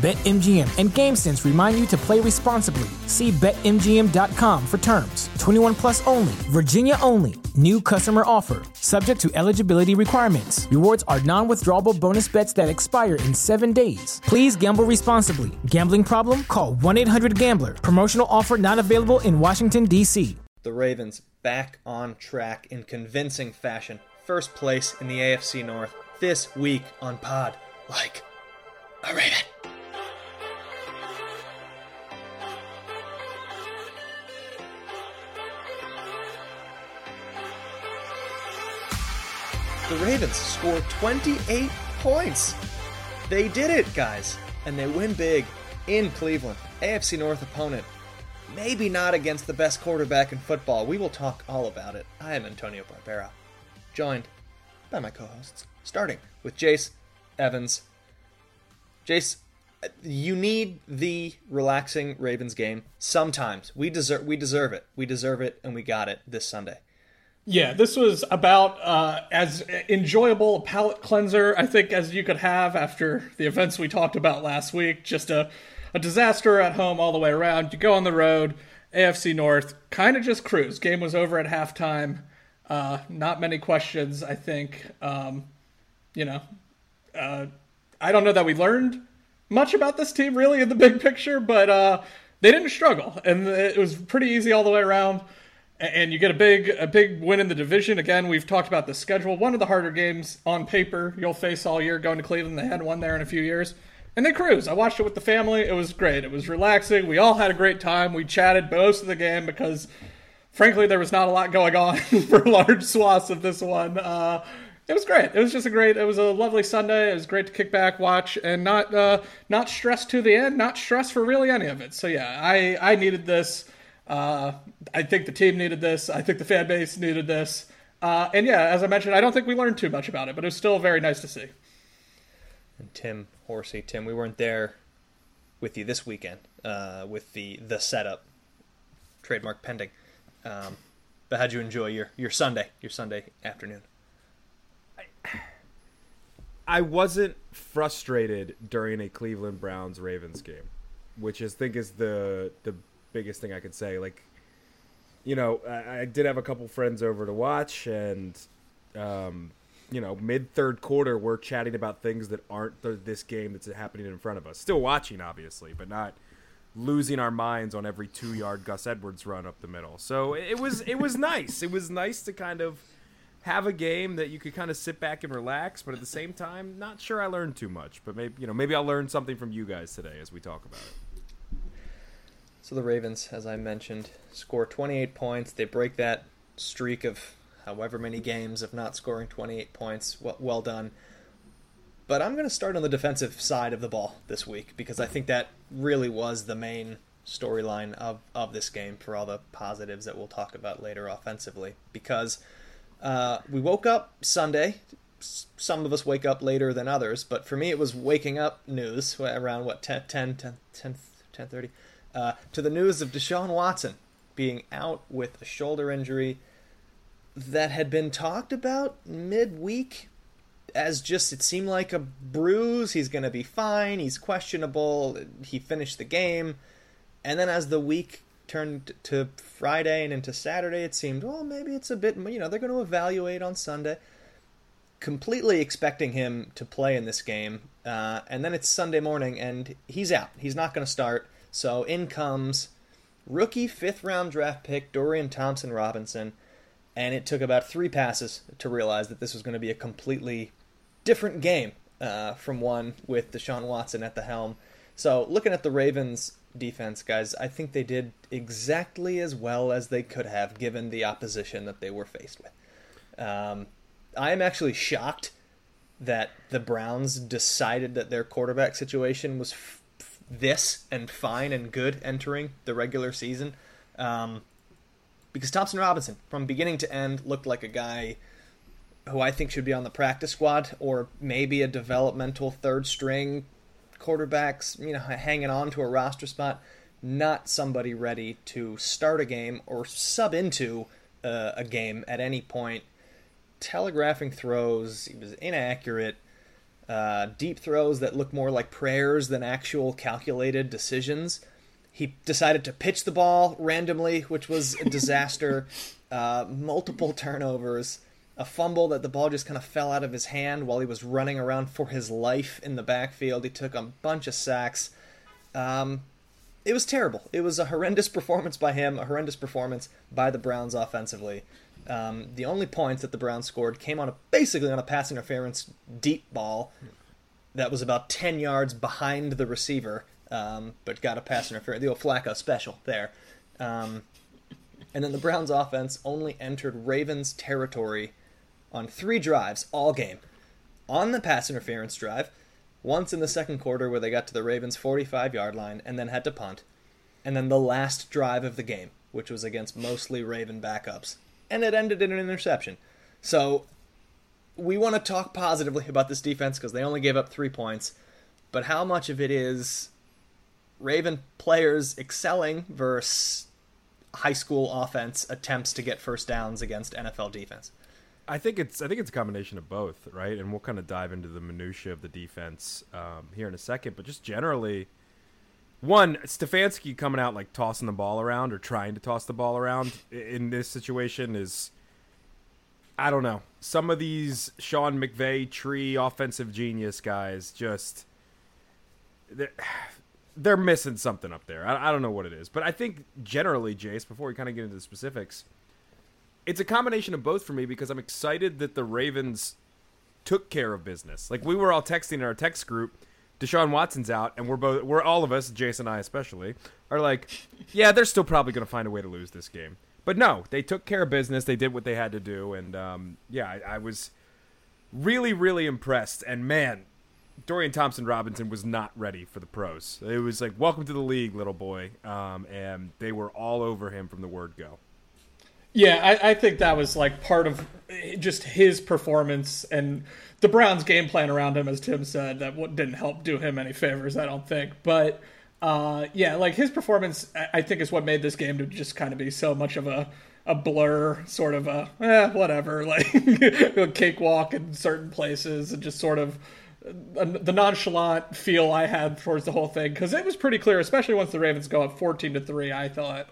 BetMGM and GameSense remind you to play responsibly. See BetMGM.com for terms. 21 plus only, Virginia only. New customer offer, subject to eligibility requirements. Rewards are non withdrawable bonus bets that expire in seven days. Please gamble responsibly. Gambling problem? Call 1 800 Gambler. Promotional offer not available in Washington, D.C. The Ravens back on track in convincing fashion. First place in the AFC North this week on Pod Like a Raven. The Ravens score 28 points. They did it, guys. And they win big in Cleveland. AFC North opponent. Maybe not against the best quarterback in football. We will talk all about it. I am Antonio Barbera, joined by my co hosts, starting with Jace Evans. Jace, you need the relaxing Ravens game sometimes. We deserve we deserve it. We deserve it and we got it this Sunday. Yeah, this was about uh, as enjoyable a palate cleanser, I think, as you could have after the events we talked about last week. Just a, a disaster at home all the way around. You go on the road, AFC North, kind of just cruise. Game was over at halftime. Uh, not many questions, I think. Um, you know, uh, I don't know that we learned much about this team really in the big picture, but uh, they didn't struggle, and it was pretty easy all the way around and you get a big a big win in the division. Again, we've talked about the schedule. One of the harder games on paper you'll face all year going to Cleveland. They hadn't won there in a few years. And they cruise. I watched it with the family. It was great. It was relaxing. We all had a great time. We chatted most of the game because, frankly, there was not a lot going on for large swaths of this one. Uh, it was great. It was just a great. It was a lovely Sunday. It was great to kick back, watch, and not uh, not stress to the end. Not stress for really any of it. So yeah, I I needed this. Uh, I think the team needed this. I think the fan base needed this. Uh, and yeah, as I mentioned, I don't think we learned too much about it, but it was still very nice to see. And Tim Horsey, Tim, we weren't there with you this weekend uh, with the the setup, trademark pending. Um, but how'd you enjoy your your Sunday, your Sunday afternoon? I wasn't frustrated during a Cleveland Browns Ravens game, which I think is the the biggest thing I could say. Like, you know, I, I did have a couple friends over to watch, and um, you know, mid third quarter, we're chatting about things that aren't this game that's happening in front of us. Still watching, obviously, but not losing our minds on every two yard Gus Edwards run up the middle. So it was it was nice. It was nice to kind of have a game that you could kind of sit back and relax, but at the same time, not sure I learned too much. But maybe you know maybe I'll learn something from you guys today as we talk about it. So the Ravens, as I mentioned, score 28 points. They break that streak of however many games of not scoring 28 points. Well, well done. But I'm going to start on the defensive side of the ball this week because I think that really was the main storyline of, of this game for all the positives that we'll talk about later offensively. Because uh, we woke up Sunday. Some of us wake up later than others, but for me it was waking up news around what 10, 10, 10, 10, 10 30, uh, to the news of Deshaun Watson being out with a shoulder injury that had been talked about midweek as just it seemed like a bruise. He's going to be fine. He's questionable. He finished the game. And then as the week turned to Friday and into Saturday, it seemed, well, maybe it's a bit, you know, they're going to evaluate on Sunday. Completely expecting him to play in this game. Uh, and then it's Sunday morning and he's out. He's not going to start. So in comes rookie fifth round draft pick Dorian Thompson Robinson. And it took about three passes to realize that this was going to be a completely different game uh, from one with Deshaun Watson at the helm. So looking at the Ravens defense, guys, I think they did exactly as well as they could have given the opposition that they were faced with. Um, I am actually shocked that the Browns decided that their quarterback situation was this and fine and good entering the regular season. Um, because Thompson Robinson, from beginning to end, looked like a guy who I think should be on the practice squad or maybe a developmental third string quarterbacks, you know, hanging on to a roster spot. Not somebody ready to start a game or sub into uh, a game at any point. Telegraphing throws, he was inaccurate. Uh, deep throws that look more like prayers than actual calculated decisions. He decided to pitch the ball randomly, which was a disaster. uh, multiple turnovers, a fumble that the ball just kind of fell out of his hand while he was running around for his life in the backfield. He took a bunch of sacks. Um, it was terrible. It was a horrendous performance by him, a horrendous performance by the Browns offensively. Um, the only points that the Browns scored came on a, basically on a pass interference deep ball that was about 10 yards behind the receiver, um, but got a pass interference. The old Flacco special there. Um, and then the Browns offense only entered Ravens territory on three drives all game. On the pass interference drive, once in the second quarter where they got to the Ravens 45 yard line and then had to punt, and then the last drive of the game, which was against mostly Raven backups, and it ended in an interception. So we want to talk positively about this defense because they only gave up three points, but how much of it is Raven players excelling versus high school offense attempts to get first downs against NFL defense? I think it's I think it's a combination of both, right? And we'll kind of dive into the minutia of the defense um, here in a second. But just generally, one Stefanski coming out like tossing the ball around or trying to toss the ball around in this situation is, I don't know. Some of these Sean McVay tree offensive genius guys just they're, they're missing something up there. I, I don't know what it is, but I think generally, Jace, before we kind of get into the specifics it's a combination of both for me because I'm excited that the Ravens took care of business. Like we were all texting in our text group, Deshaun Watson's out, and we're both we're all of us, Jason and I especially, are like, yeah, they're still probably going to find a way to lose this game. But no, they took care of business. They did what they had to do, and um, yeah, I, I was really, really impressed. And man, Dorian Thompson Robinson was not ready for the pros. It was like, welcome to the league, little boy. Um, and they were all over him from the word go. Yeah, I, I, think that was like part of just his performance and the Browns' game plan around him, as Tim said, that didn't help do him any favors, I don't think. But uh, yeah, like his performance, I think, is what made this game to just kind of be so much of a a blur, sort of a eh, whatever, like a cakewalk in certain places, and just sort of uh, the nonchalant feel I had towards the whole thing because it was pretty clear, especially once the Ravens go up fourteen to three. I thought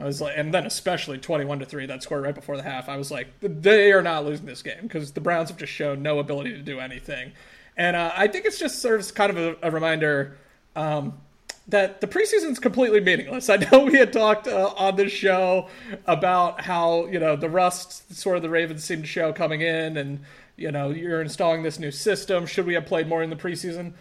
I was like, and then especially 21 to 3, that score right before the half. I was like, they are not losing this game because the Browns have just shown no ability to do anything. And uh, I think it's just serves kind of a, a reminder um, that the preseason's completely meaningless. I know we had talked uh, on this show about how, you know, the rust sort of the Ravens seem to show coming in and, you know, you're installing this new system. Should we have played more in the preseason?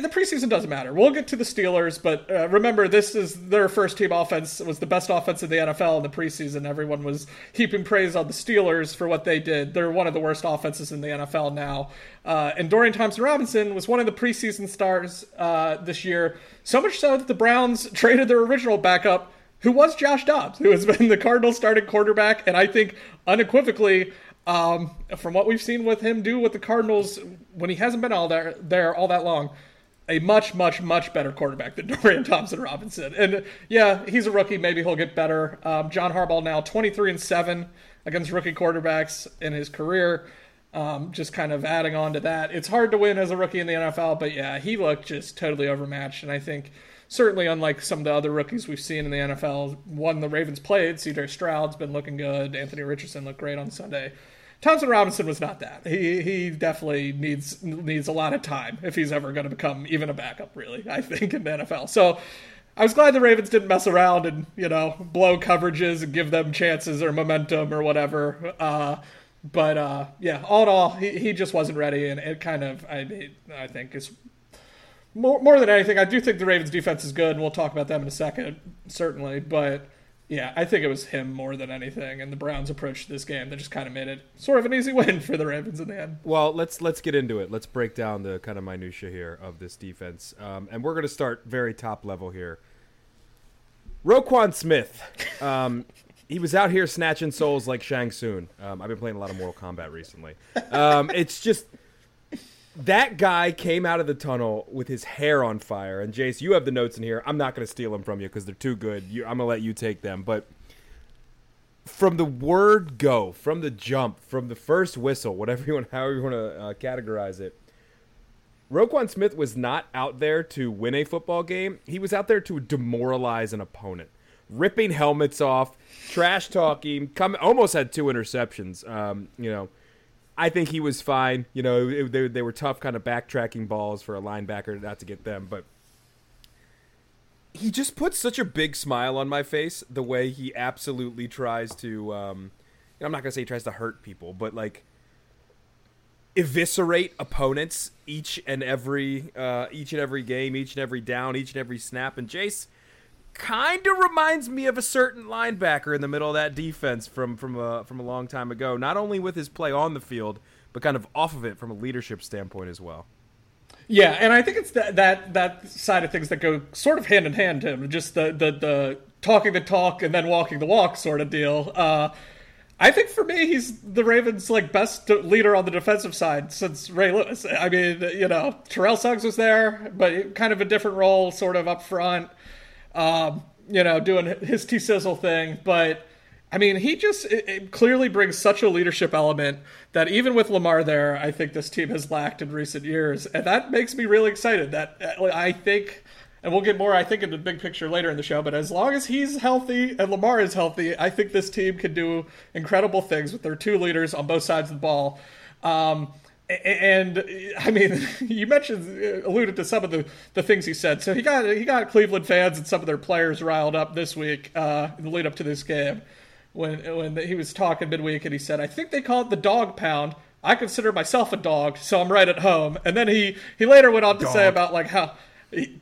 The preseason doesn't matter. We'll get to the Steelers, but uh, remember, this is their first team offense. It was the best offense in the NFL in the preseason. Everyone was heaping praise on the Steelers for what they did. They're one of the worst offenses in the NFL now. Uh, and Dorian Thompson Robinson was one of the preseason stars uh, this year, so much so that the Browns traded their original backup, who was Josh Dobbs, who has been the Cardinals starting quarterback, and I think unequivocally um, from what we've seen with him do with the Cardinals when he hasn't been all there there all that long, a much, much, much better quarterback than Dorian Thompson Robinson. And yeah, he's a rookie. Maybe he'll get better. Um, John Harbaugh now 23 and 7 against rookie quarterbacks in his career. Um, just kind of adding on to that. It's hard to win as a rookie in the NFL, but yeah, he looked just totally overmatched. And I think certainly unlike some of the other rookies we've seen in the NFL, one the Ravens played, CJ Stroud's been looking good. Anthony Richardson looked great on Sunday. Thompson Robinson was not that. He he definitely needs needs a lot of time if he's ever going to become even a backup. Really, I think in the NFL. So. I was glad the Ravens didn't mess around and you know blow coverages and give them chances or momentum or whatever. Uh, but uh, yeah, all in all, he, he just wasn't ready, and it kind of I I think is more more than anything, I do think the Ravens defense is good, and we'll talk about them in a second, certainly. But yeah, I think it was him more than anything, and the Browns' approach to this game that just kind of made it sort of an easy win for the Ravens in the end. Well, let's let's get into it. Let's break down the kind of minutia here of this defense, um, and we're going to start very top level here. Roquan Smith, um, he was out here snatching souls like Shang Tsung. Um, I've been playing a lot of Mortal Kombat recently. Um, it's just that guy came out of the tunnel with his hair on fire. And Jace, you have the notes in here. I'm not going to steal them from you because they're too good. You, I'm going to let you take them. But from the word go, from the jump, from the first whistle, whatever you want, however you want to uh, categorize it, Roquan Smith was not out there to win a football game. He was out there to demoralize an opponent, ripping helmets off, trash talking. Come, almost had two interceptions. Um, you know I think he was fine. You know, it, they, they were tough kind of backtracking balls for a linebacker not to get them, but he just puts such a big smile on my face the way he absolutely tries to um, I'm not to say he tries to hurt people, but like eviscerate opponents each and every uh, each and every game, each and every down, each and every snap and Jace kind of reminds me of a certain linebacker in the middle of that defense from from a from a long time ago. Not only with his play on the field, but kind of off of it from a leadership standpoint as well. Yeah, and I think it's that that that side of things that go sort of hand in hand, Tim. Just the the the talking the talk and then walking the walk sort of deal. Uh, I think for me, he's the Ravens' like best leader on the defensive side since Ray Lewis. I mean, you know, Terrell Suggs was there, but kind of a different role, sort of up front um, you know, doing his T sizzle thing. But I mean, he just it, it clearly brings such a leadership element that even with Lamar there, I think this team has lacked in recent years, and that makes me really excited. That uh, I think. And we'll get more, I think, in the big picture later in the show. But as long as he's healthy and Lamar is healthy, I think this team can do incredible things with their two leaders on both sides of the ball. Um, and I mean, you mentioned alluded to some of the, the things he said. So he got he got Cleveland fans and some of their players riled up this week uh, in the lead up to this game when when he was talking midweek and he said, "I think they call it the dog pound." I consider myself a dog, so I'm right at home. And then he he later went on to dog. say about like how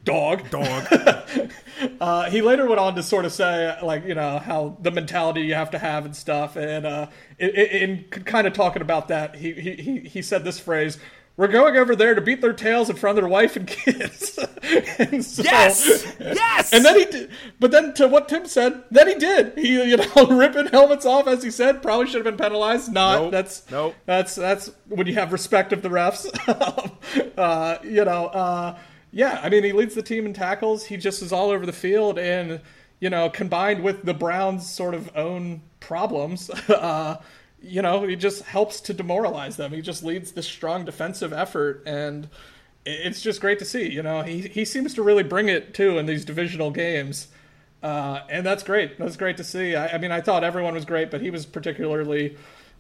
dog dog uh, he later went on to sort of say like you know how the mentality you have to have and stuff and uh, in, in kind of talking about that he, he he said this phrase we're going over there to beat their tails in front of their wife and kids. and so, yes, yes. And then he did, but then to what Tim said, then he did. He, you know, ripping helmets off as he said. Probably should have been penalized. Not. Nope. That's nope. That's that's when you have respect of the refs. uh, you know. Uh, yeah, I mean, he leads the team in tackles. He just is all over the field, and you know, combined with the Browns' sort of own problems, uh, you know, he just helps to demoralize them. He just leads this strong defensive effort, and it's just great to see. You know, he he seems to really bring it too in these divisional games. Uh, and that's great. That's great to see. I, I, mean, I thought everyone was great, but he was particularly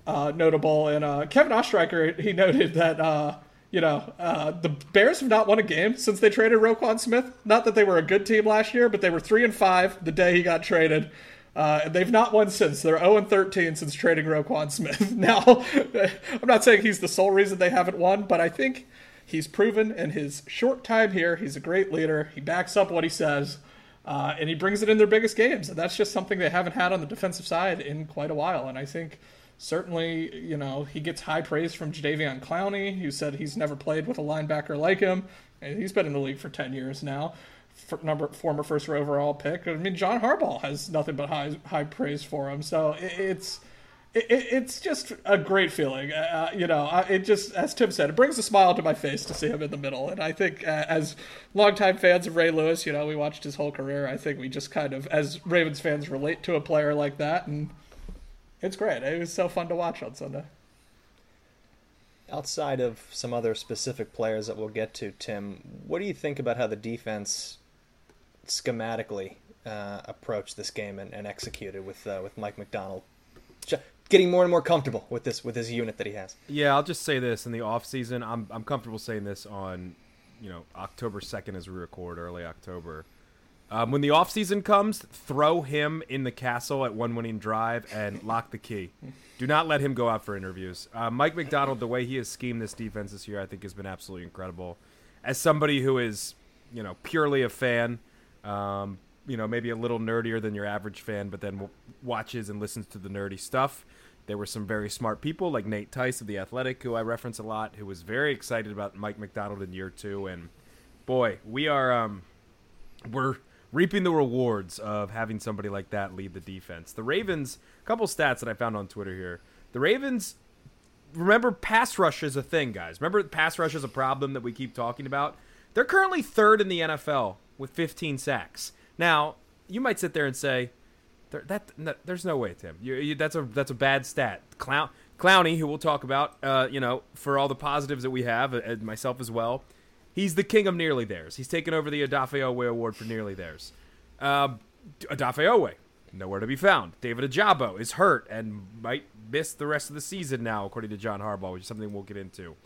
uh, notable. And uh, Kevin Oestreicher, he noted that uh, you know, uh, the Bears have not won a game since they traded Roquan Smith. Not that they were a good team last year, but they were three and five the day he got traded. Uh, they've not won since. They're 0 and 13 since trading Roquan Smith. now, I'm not saying he's the sole reason they haven't won, but I think he's proven in his short time here he's a great leader. He backs up what he says, uh, and he brings it in their biggest games. And that's just something they haven't had on the defensive side in quite a while. And I think certainly, you know, he gets high praise from Jadeveon Clowney, who said he's never played with a linebacker like him. And he's been in the league for 10 years now. For number former first overall pick. I mean, John Harbaugh has nothing but high high praise for him. So it's it, it's just a great feeling. Uh, uh, you know, it just as Tim said, it brings a smile to my face to see him in the middle. And I think uh, as longtime fans of Ray Lewis, you know, we watched his whole career. I think we just kind of, as Ravens fans, relate to a player like that and it's great. It was so fun to watch on Sunday. Outside of some other specific players that we'll get to, Tim, what do you think about how the defense schematically uh, approached this game and, and executed with uh, with Mike Macdonald getting more and more comfortable with this with his unit that he has? Yeah, I'll just say this in the off season, I'm I'm comfortable saying this on you know October second as we record early October. Um, when the offseason comes, throw him in the castle at one winning drive and lock the key. Do not let him go out for interviews. Uh, Mike Macdonald, the way he has schemed this defense this year, I think has been absolutely incredible. As somebody who is you know, purely a fan, um, you know, maybe a little nerdier than your average fan, but then watches and listens to the nerdy stuff. There were some very smart people like Nate Tice of The Athletic, who I reference a lot, who was very excited about Mike Macdonald in year two. And boy, we are, um, we're reaping the rewards of having somebody like that lead the defense. The Ravens, a couple stats that I found on Twitter here. The Ravens, remember, pass rush is a thing, guys. Remember, pass rush is a problem that we keep talking about. They're currently third in the NFL with 15 sacks. Now, you might sit there and say, that, there's no way, Tim. You, you, that's a that's a bad stat. Clown Clowney, who we'll talk about, uh, you know, for all the positives that we have, and myself as well. He's the king of nearly theirs. He's taken over the Odafe Oweh Award for nearly theirs. Um, Odafe Oweh, nowhere to be found. David Ojabo is hurt and might miss the rest of the season now, according to John Harbaugh, which is something we'll get into.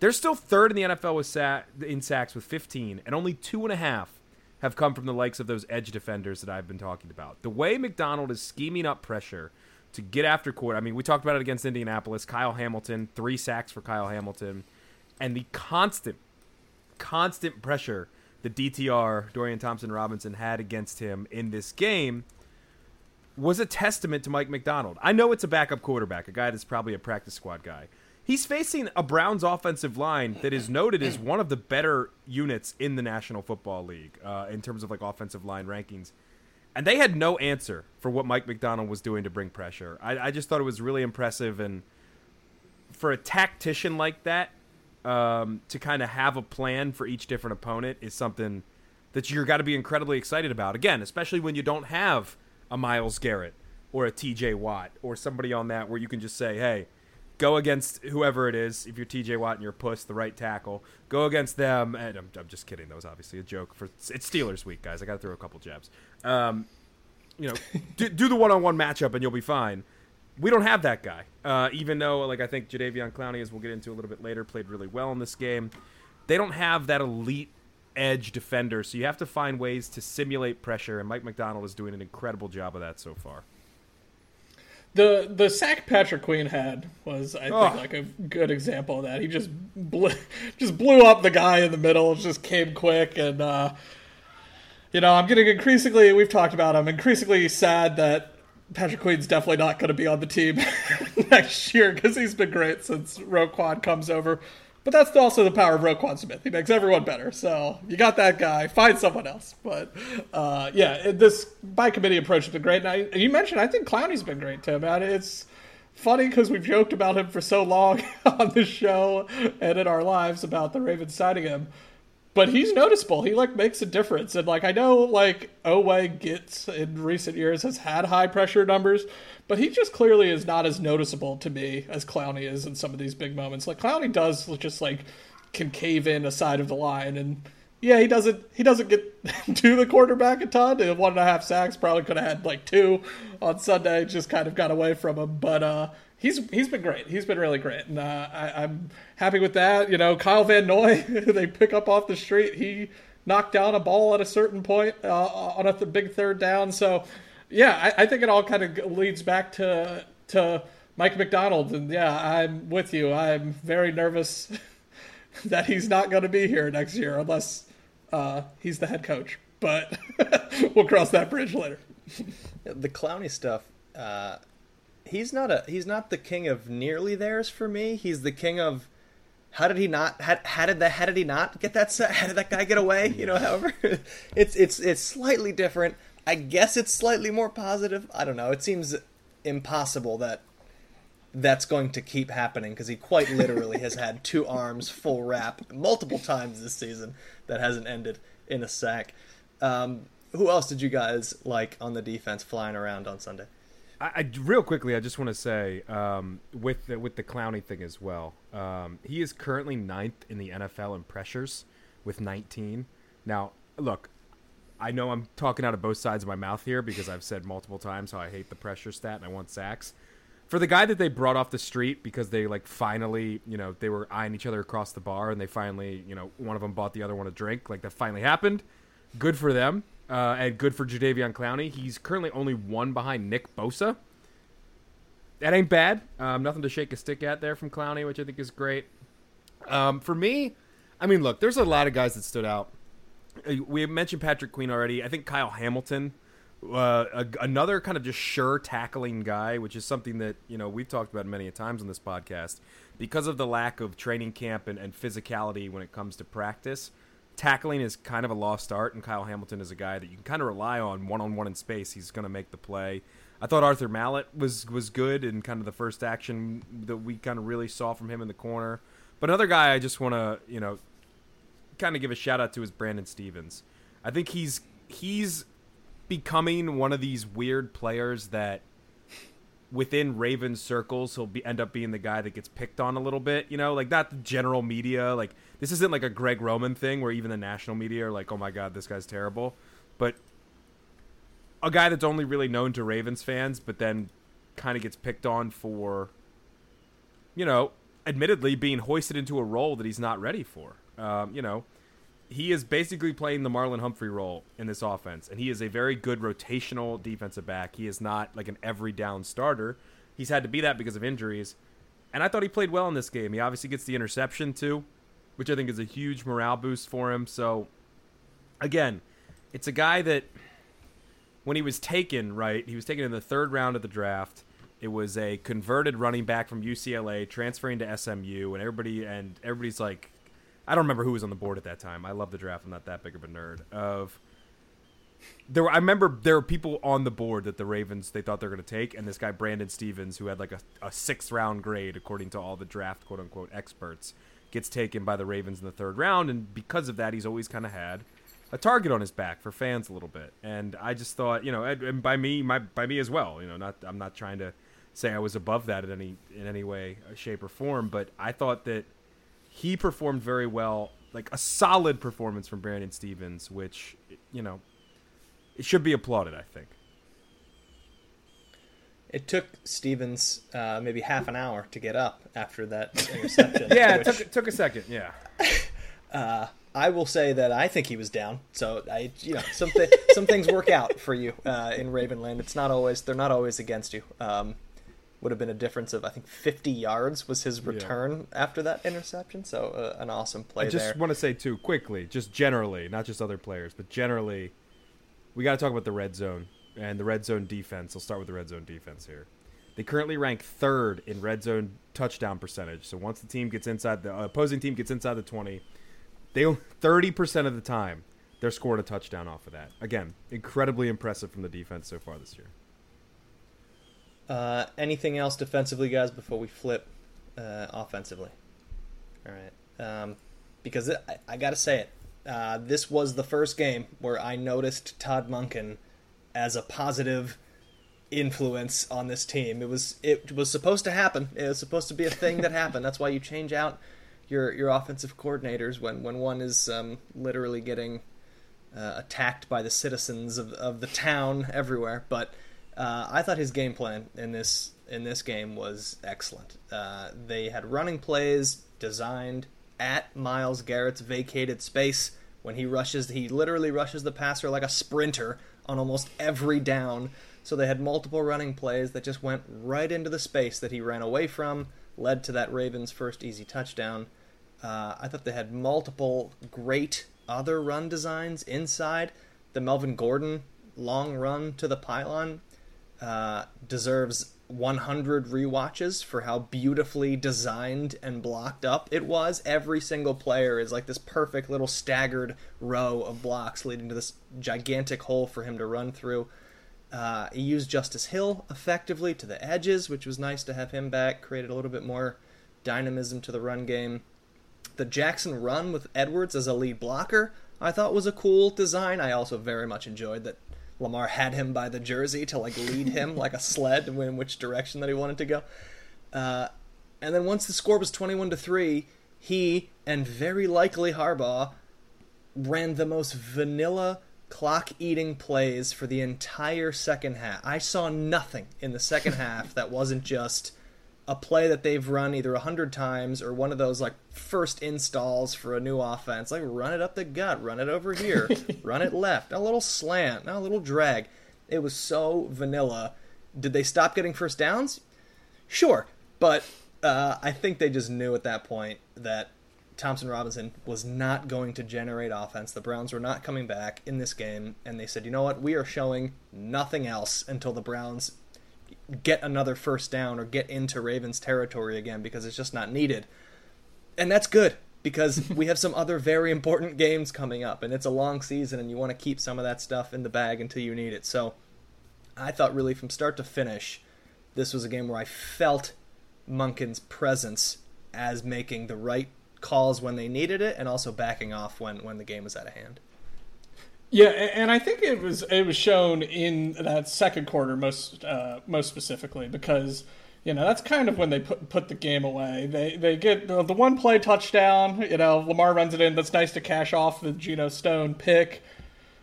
They're still third in the NFL with sa- in sacks with 15, and only two and a half have come from the likes of those edge defenders that I've been talking about. The way Macdonald is scheming up pressure to get after court. I mean, we talked about it against Indianapolis. Kyle Hamilton, three sacks for Kyle Hamilton, and the constant, constant pressure the DTR Dorian Thompson Robinson had against him in this game was a testament to Mike Macdonald. I know it's a backup quarterback, a guy that's probably a practice squad guy. He's facing a Browns offensive line that is noted as one of the better units in the National Football League uh, in terms of like offensive line rankings. And they had no answer for what Mike Macdonald was doing to bring pressure. I, I just thought it was really impressive. And for a tactician like that, um, to kind of have a plan for each different opponent is something that you're got to be incredibly excited about. Again, especially when you don't have a Myles Garrett or a TJ Watt or somebody on that where you can just say, hey, go against whoever it is. If you're TJ Watt and you're Puss, the right tackle, go against them. And I'm, I'm just kidding. That was obviously a joke. For it's Steelers week, guys. I got to throw a couple jabs. Um, you know, do, do the one-on-one matchup and you'll be fine. We don't have that guy. Uh, even though, like I think Jadeveon Clowney, as we'll get into a little bit later, played really well in this game. They don't have that elite edge defender, so you have to find ways to simulate pressure. And Mike Macdonald is doing an incredible job of that so far. The the sack Patrick Queen had was I think oh. like a good example of that. He just blew, just blew up the guy in the middle. Just came quick and uh, you know I'm getting increasingly we've talked about I'm increasingly sad that Patrick Queen's definitely not going to be on the team next year because he's been great since Roquan comes over. But that's also the power of Roquan Smith. He makes everyone better. So you got that guy. Find someone else. But uh, yeah, this by committee approach has been great. And I, you mentioned I think Clowney's been great too, man. It's funny because we've joked about him for so long on this show and in our lives about the Ravens signing him but he's noticeable. He like makes a difference, and like I know like Oweh gets in recent years has had high pressure numbers, but he just clearly is not as noticeable to me as Clowney is in some of these big moments. Like Clowney does just like can cave in a side of the line, and yeah, he doesn't he doesn't get to the quarterback a ton. One and a half sacks probably could have had like two on Sunday, just kind of got away from him, but uh he's he's been great. He's been really great, and uh, I, am happy with that. You know, Kyle Van Noy, they pick up off the street. He knocked down a ball at a certain point uh, on a th- big third down. So, yeah, I, I think it all kind of leads back to to Mike Macdonald, and yeah, I'm with you. I'm very nervous that he's not going to be here next year unless uh, he's the head coach. But we'll cross that bridge later. the Clowney stuff. Uh, he's not a he's not the king of nearly theirs for me. He's the king of how did he not how, how did that how did he not get that set? How did that guy get away? You know, however, it's it's it's slightly different. I guess it's slightly more positive. I don't know. It seems impossible that that's going to keep happening because he quite literally has had two arms full wrap multiple times this season that hasn't ended in a sack. Um, who else did you guys like on the defense flying around on Sunday? I, I, real quickly, I just want to say um, with the, with the Clowney thing as well. Um, he is currently ninth in the NFL in pressures with 19. Now, look, I know I'm talking out of both sides of my mouth here because I've said multiple times how I hate the pressure stat and I want sacks. For the guy that they brought off the street because they like finally, you know, they were eyeing each other across the bar and they finally, you know, one of them bought the other one a drink. Like that finally happened. Good for them. Uh, and good for Jadeveon Clowney. He's currently only one behind Nick Bosa. That ain't bad. Um, nothing to shake a stick at there from Clowney, which I think is great. Um, for me, I mean, look, there's a lot of guys that stood out uh, we mentioned Patrick Queen already. I think Kyle Hamilton, uh, a, another kind of just sure tackling guy, which is something that you know we've talked about many times on this podcast. Because of the lack of training camp and, and physicality when it comes to practice, tackling is kind of a lost art. And Kyle Hamilton is a guy that you can kind of rely on one on one in space. He's going to make the play. I thought Arthur Maulet was was good in kind of the first action that we kind of really saw from him in the corner. But another guy I just want to you know kind of give a shout out to is Brandon Stephens. I think he's he's becoming one of these weird players that within Ravens circles he'll be end up being the guy that gets picked on a little bit, you know, like not general media, like this isn't like a Greg Roman thing where even the national media are like, "Oh my god, this guy's terrible." But a guy that's only really known to Ravens fans but then kind of gets picked on for you know, admittedly being hoisted into a role that he's not ready for. Um, you know, he is basically playing the Marlon Humphrey role in this offense, and he is a very good rotational defensive back. He is not like an every down starter. He's had to be that because of injuries, and I thought he played well in this game. He obviously gets the interception too, which I think is a huge morale boost for him. So, again, it's a guy that when he was taken, right, he was taken in the third round of the draft. It was a converted running back from UCLA transferring to SMU, and everybody and everybody's like, I don't remember who was on the board at that time. I love the draft. I'm not that big of a nerd. Of there, were, I remember there were people on the board that the Ravens they thought they were going to take, and this guy Brandon Stephens, who had like a, a sixth round grade according to all the draft quote unquote experts, gets taken by the Ravens in the third round, and because of that, he's always kind of had a target on his back for fans a little bit. And I just thought, you know, and by me, my by me as well. You know, not I'm not trying to say I was above that in any in any way, uh, shape, or form, but I thought that he performed very well, like a solid performance from Brandon Stephens, which you know it should be applauded. I think. It took Stephens uh, maybe half an hour to get up after that interception. yeah, which, it took, it took a second. Yeah. Uh, I will say that I think he was down. So I, you know, some th- some things work out for you uh, in Ravenland. It's not always they're not always against you. Um, would have been a difference of I think 50 yards was his return yeah. after that interception. So uh, an awesome play. I just there. want to say too quickly, just generally, not just other players, but generally, we got to talk about the red zone and the red zone defense. I'll start with the red zone defense here. They currently rank third in red zone touchdown percentage. So once the team gets inside the uh, opposing team gets inside the 20, they 30% of the time they're scoring a touchdown off of that. Again, incredibly impressive from the defense so far this year. Uh, anything else defensively, guys, before we flip uh, offensively? All right. Um, because it, I, I got to say it. Uh, this was the first game where I noticed Todd Monken as a positive influence on this team. It was it was supposed to happen. It was supposed to be a thing that happened. That's why you change out your your offensive coordinators when when one is um, literally getting uh, attacked by the citizens of of the town everywhere. But uh, I thought his game plan in this in this game was excellent. Uh, they had running plays designed at Myles Garrett's vacated space. When he rushes, he literally rushes the passer like a sprinter on almost every down. So they had multiple running plays that just went right into the space that he ran away from, led to that Ravens' first easy touchdown. Uh, I thought they had multiple great other run designs inside. The Melvin Gordon long run to the pylon uh, deserves 100 re-watches for how beautifully designed and blocked up it was. Every single player is like this perfect little staggered row of blocks leading to this gigantic hole for him to run through. Uh, he used Justice Hill effectively to the edges, which was nice to have him back, created a little bit more dynamism to the run game. The Jackson run with Edwards as a lead blocker, I thought was a cool design. I also very much enjoyed that Lamar had him by the jersey to like lead him like a sled in which direction that he wanted to go. Uh, and then once the score was 21 to 3, he and very likely Harbaugh ran the most vanilla clock eating plays for the entire second half. I saw nothing in the second half that wasn't just a play that they've run either a hundred times or one of those like first installs for a new offense. Like run it up the gut, run it over here, run it left, a little slant, a little drag. It was so vanilla. Did they stop getting first downs? Sure, but uh, I think they just knew at that point that Thompson Robinson was not going to generate offense. The Browns were not coming back in this game, and they said, you know what, we are showing nothing else until the Browns get another first down or get into Ravens territory again because it's just not needed. And that's good because we have some other very important games coming up, and it's a long season, and you want to keep some of that stuff in the bag until you need it. So I thought, really, from start to finish, this was a game where I felt Monken's presence as making the right calls when they needed it and also backing off when, when the game was out of hand. Yeah, and I think it was it was shown in that second quarter most uh, most specifically because you know that's kind of when they put put the game away. They they get the, the one play touchdown. You know, Lamar runs it in. That's nice to cash off the Geno Stone pick.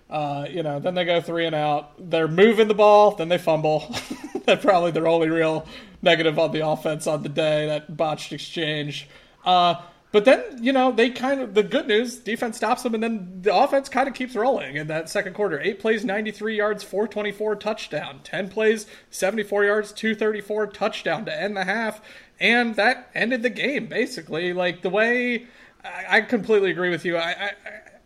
Uh, you know, then they go three and out. They're moving the ball, then they fumble. That's probably their only real negative on the offense on the day. That botched exchange. Uh, but then, you know, they kind of, the good news, defense stops them, and then the offense kind of keeps rolling in that second quarter. Eight plays, 93 yards, 424 touchdown. 10 plays, 74 yards, 234 touchdown to end the half. And that ended the game, basically. Like, the way, I, I completely agree with you. I, I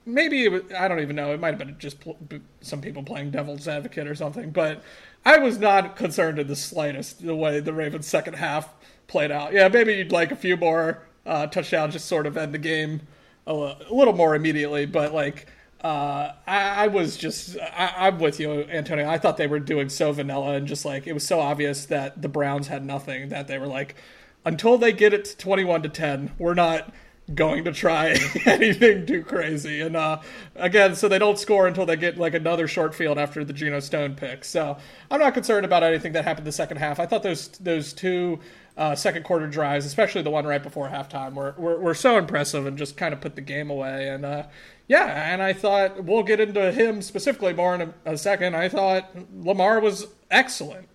maybe was, I don't even know. It might have been just pl- some people playing devil's advocate or something, but I was not concerned in the slightest the way the Ravens' second half played out. Yeah, maybe you'd like a few more uh, touchdowns, just sort of end the game a, a little more immediately, but like. Uh, I, I, was just, I, am with you, Antonio. I thought they were doing so vanilla and just like, it was so obvious that the Browns had nothing that they were like, until they get it to 21 to 10, we're not going to try anything too crazy. And uh, again, so they don't score until they get like another short field after the Geno Stone pick. So I'm not concerned about anything that happened the second half. I thought those those two uh, second quarter drives, especially the one right before halftime, were, were, were so impressive and just kind of put the game away. And uh, yeah, and I thought we'll get into him specifically more in a, a second. I thought Lamar was excellent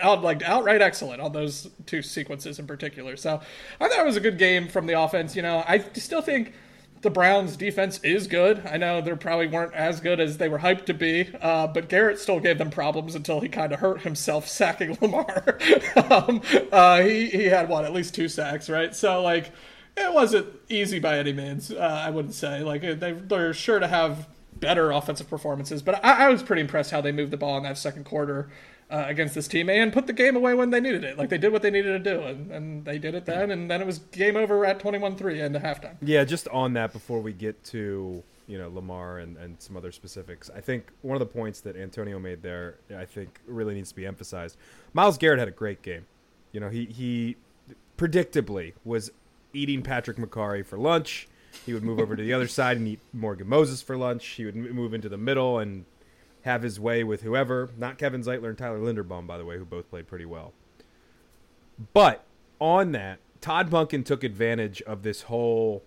out like outright excellent on those two sequences in particular. So I thought it was a good game from the offense. You know, I still think the Browns' defense is good. I know they probably weren't as good as they were hyped to be, uh, but Garrett still gave them problems until he kind of hurt himself sacking Lamar. um, uh, he he had what at least two sacks, right? So like. It wasn't easy by any means. Uh, I wouldn't say like they, they're sure to have better offensive performances, but I, I was pretty impressed how they moved the ball in that second quarter uh, against this team and put the game away when they needed it. Like they did what they needed to do, and, and they did it then, and then it was game over at 21-3 into halftime. Yeah, just on that before we get to you know Lamar and, and some other specifics, I think one of the points that Antonio made there, I think really needs to be emphasized. Myles Garrett had a great game. You know, he he predictably was eating Patrick Mekari for lunch. He would move over to the other side and eat Morgan Moses for lunch. He would move into the middle and have his way with whoever. Not Kevin Zeitler and Tyler Linderbaum, by the way, who both played pretty well. But on that, Todd Monken took advantage of this whole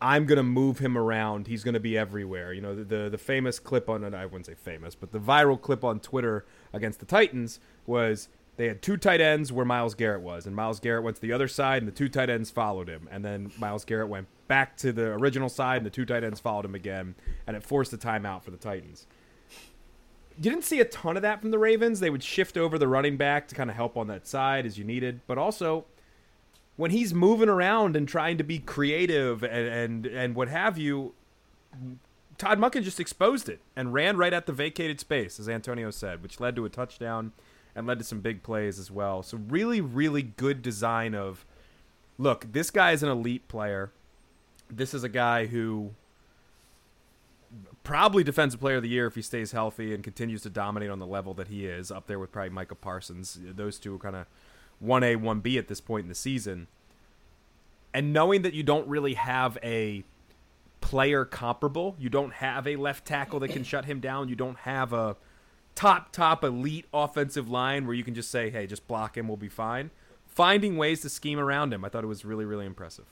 I'm going to move him around. He's going to be everywhere. You know, the, the, the famous clip on I wouldn't say famous, but the viral clip on Twitter against the Titans was they had two tight ends where Myles Garrett was, and Myles Garrett went to the other side, and the two tight ends followed him, and then Myles Garrett went back to the original side, and the two tight ends followed him again, and it forced a timeout for the Titans you didn't see a ton of that from the Ravens. They would shift over the running back to kind of help on that side as you needed, but also when he's moving around and trying to be creative and and, and what have you, Todd Monken just exposed it and ran right at the vacated space, as Antonio said, which led to a touchdown and led to some big plays as well. So really, really good design of look, this guy is an elite player. This is a guy who probably defensive player of the year if he stays healthy and continues to dominate on the level that he is, up there with probably Micah Parsons. Those two are kind of 1A, 1B at this point in the season. And knowing that you don't really have a player comparable, you don't have a left tackle that can shut him down, you don't have a top, top elite offensive line where you can just say, hey, just block him, we'll be fine. Finding ways to scheme around him, I thought it was really, really impressive.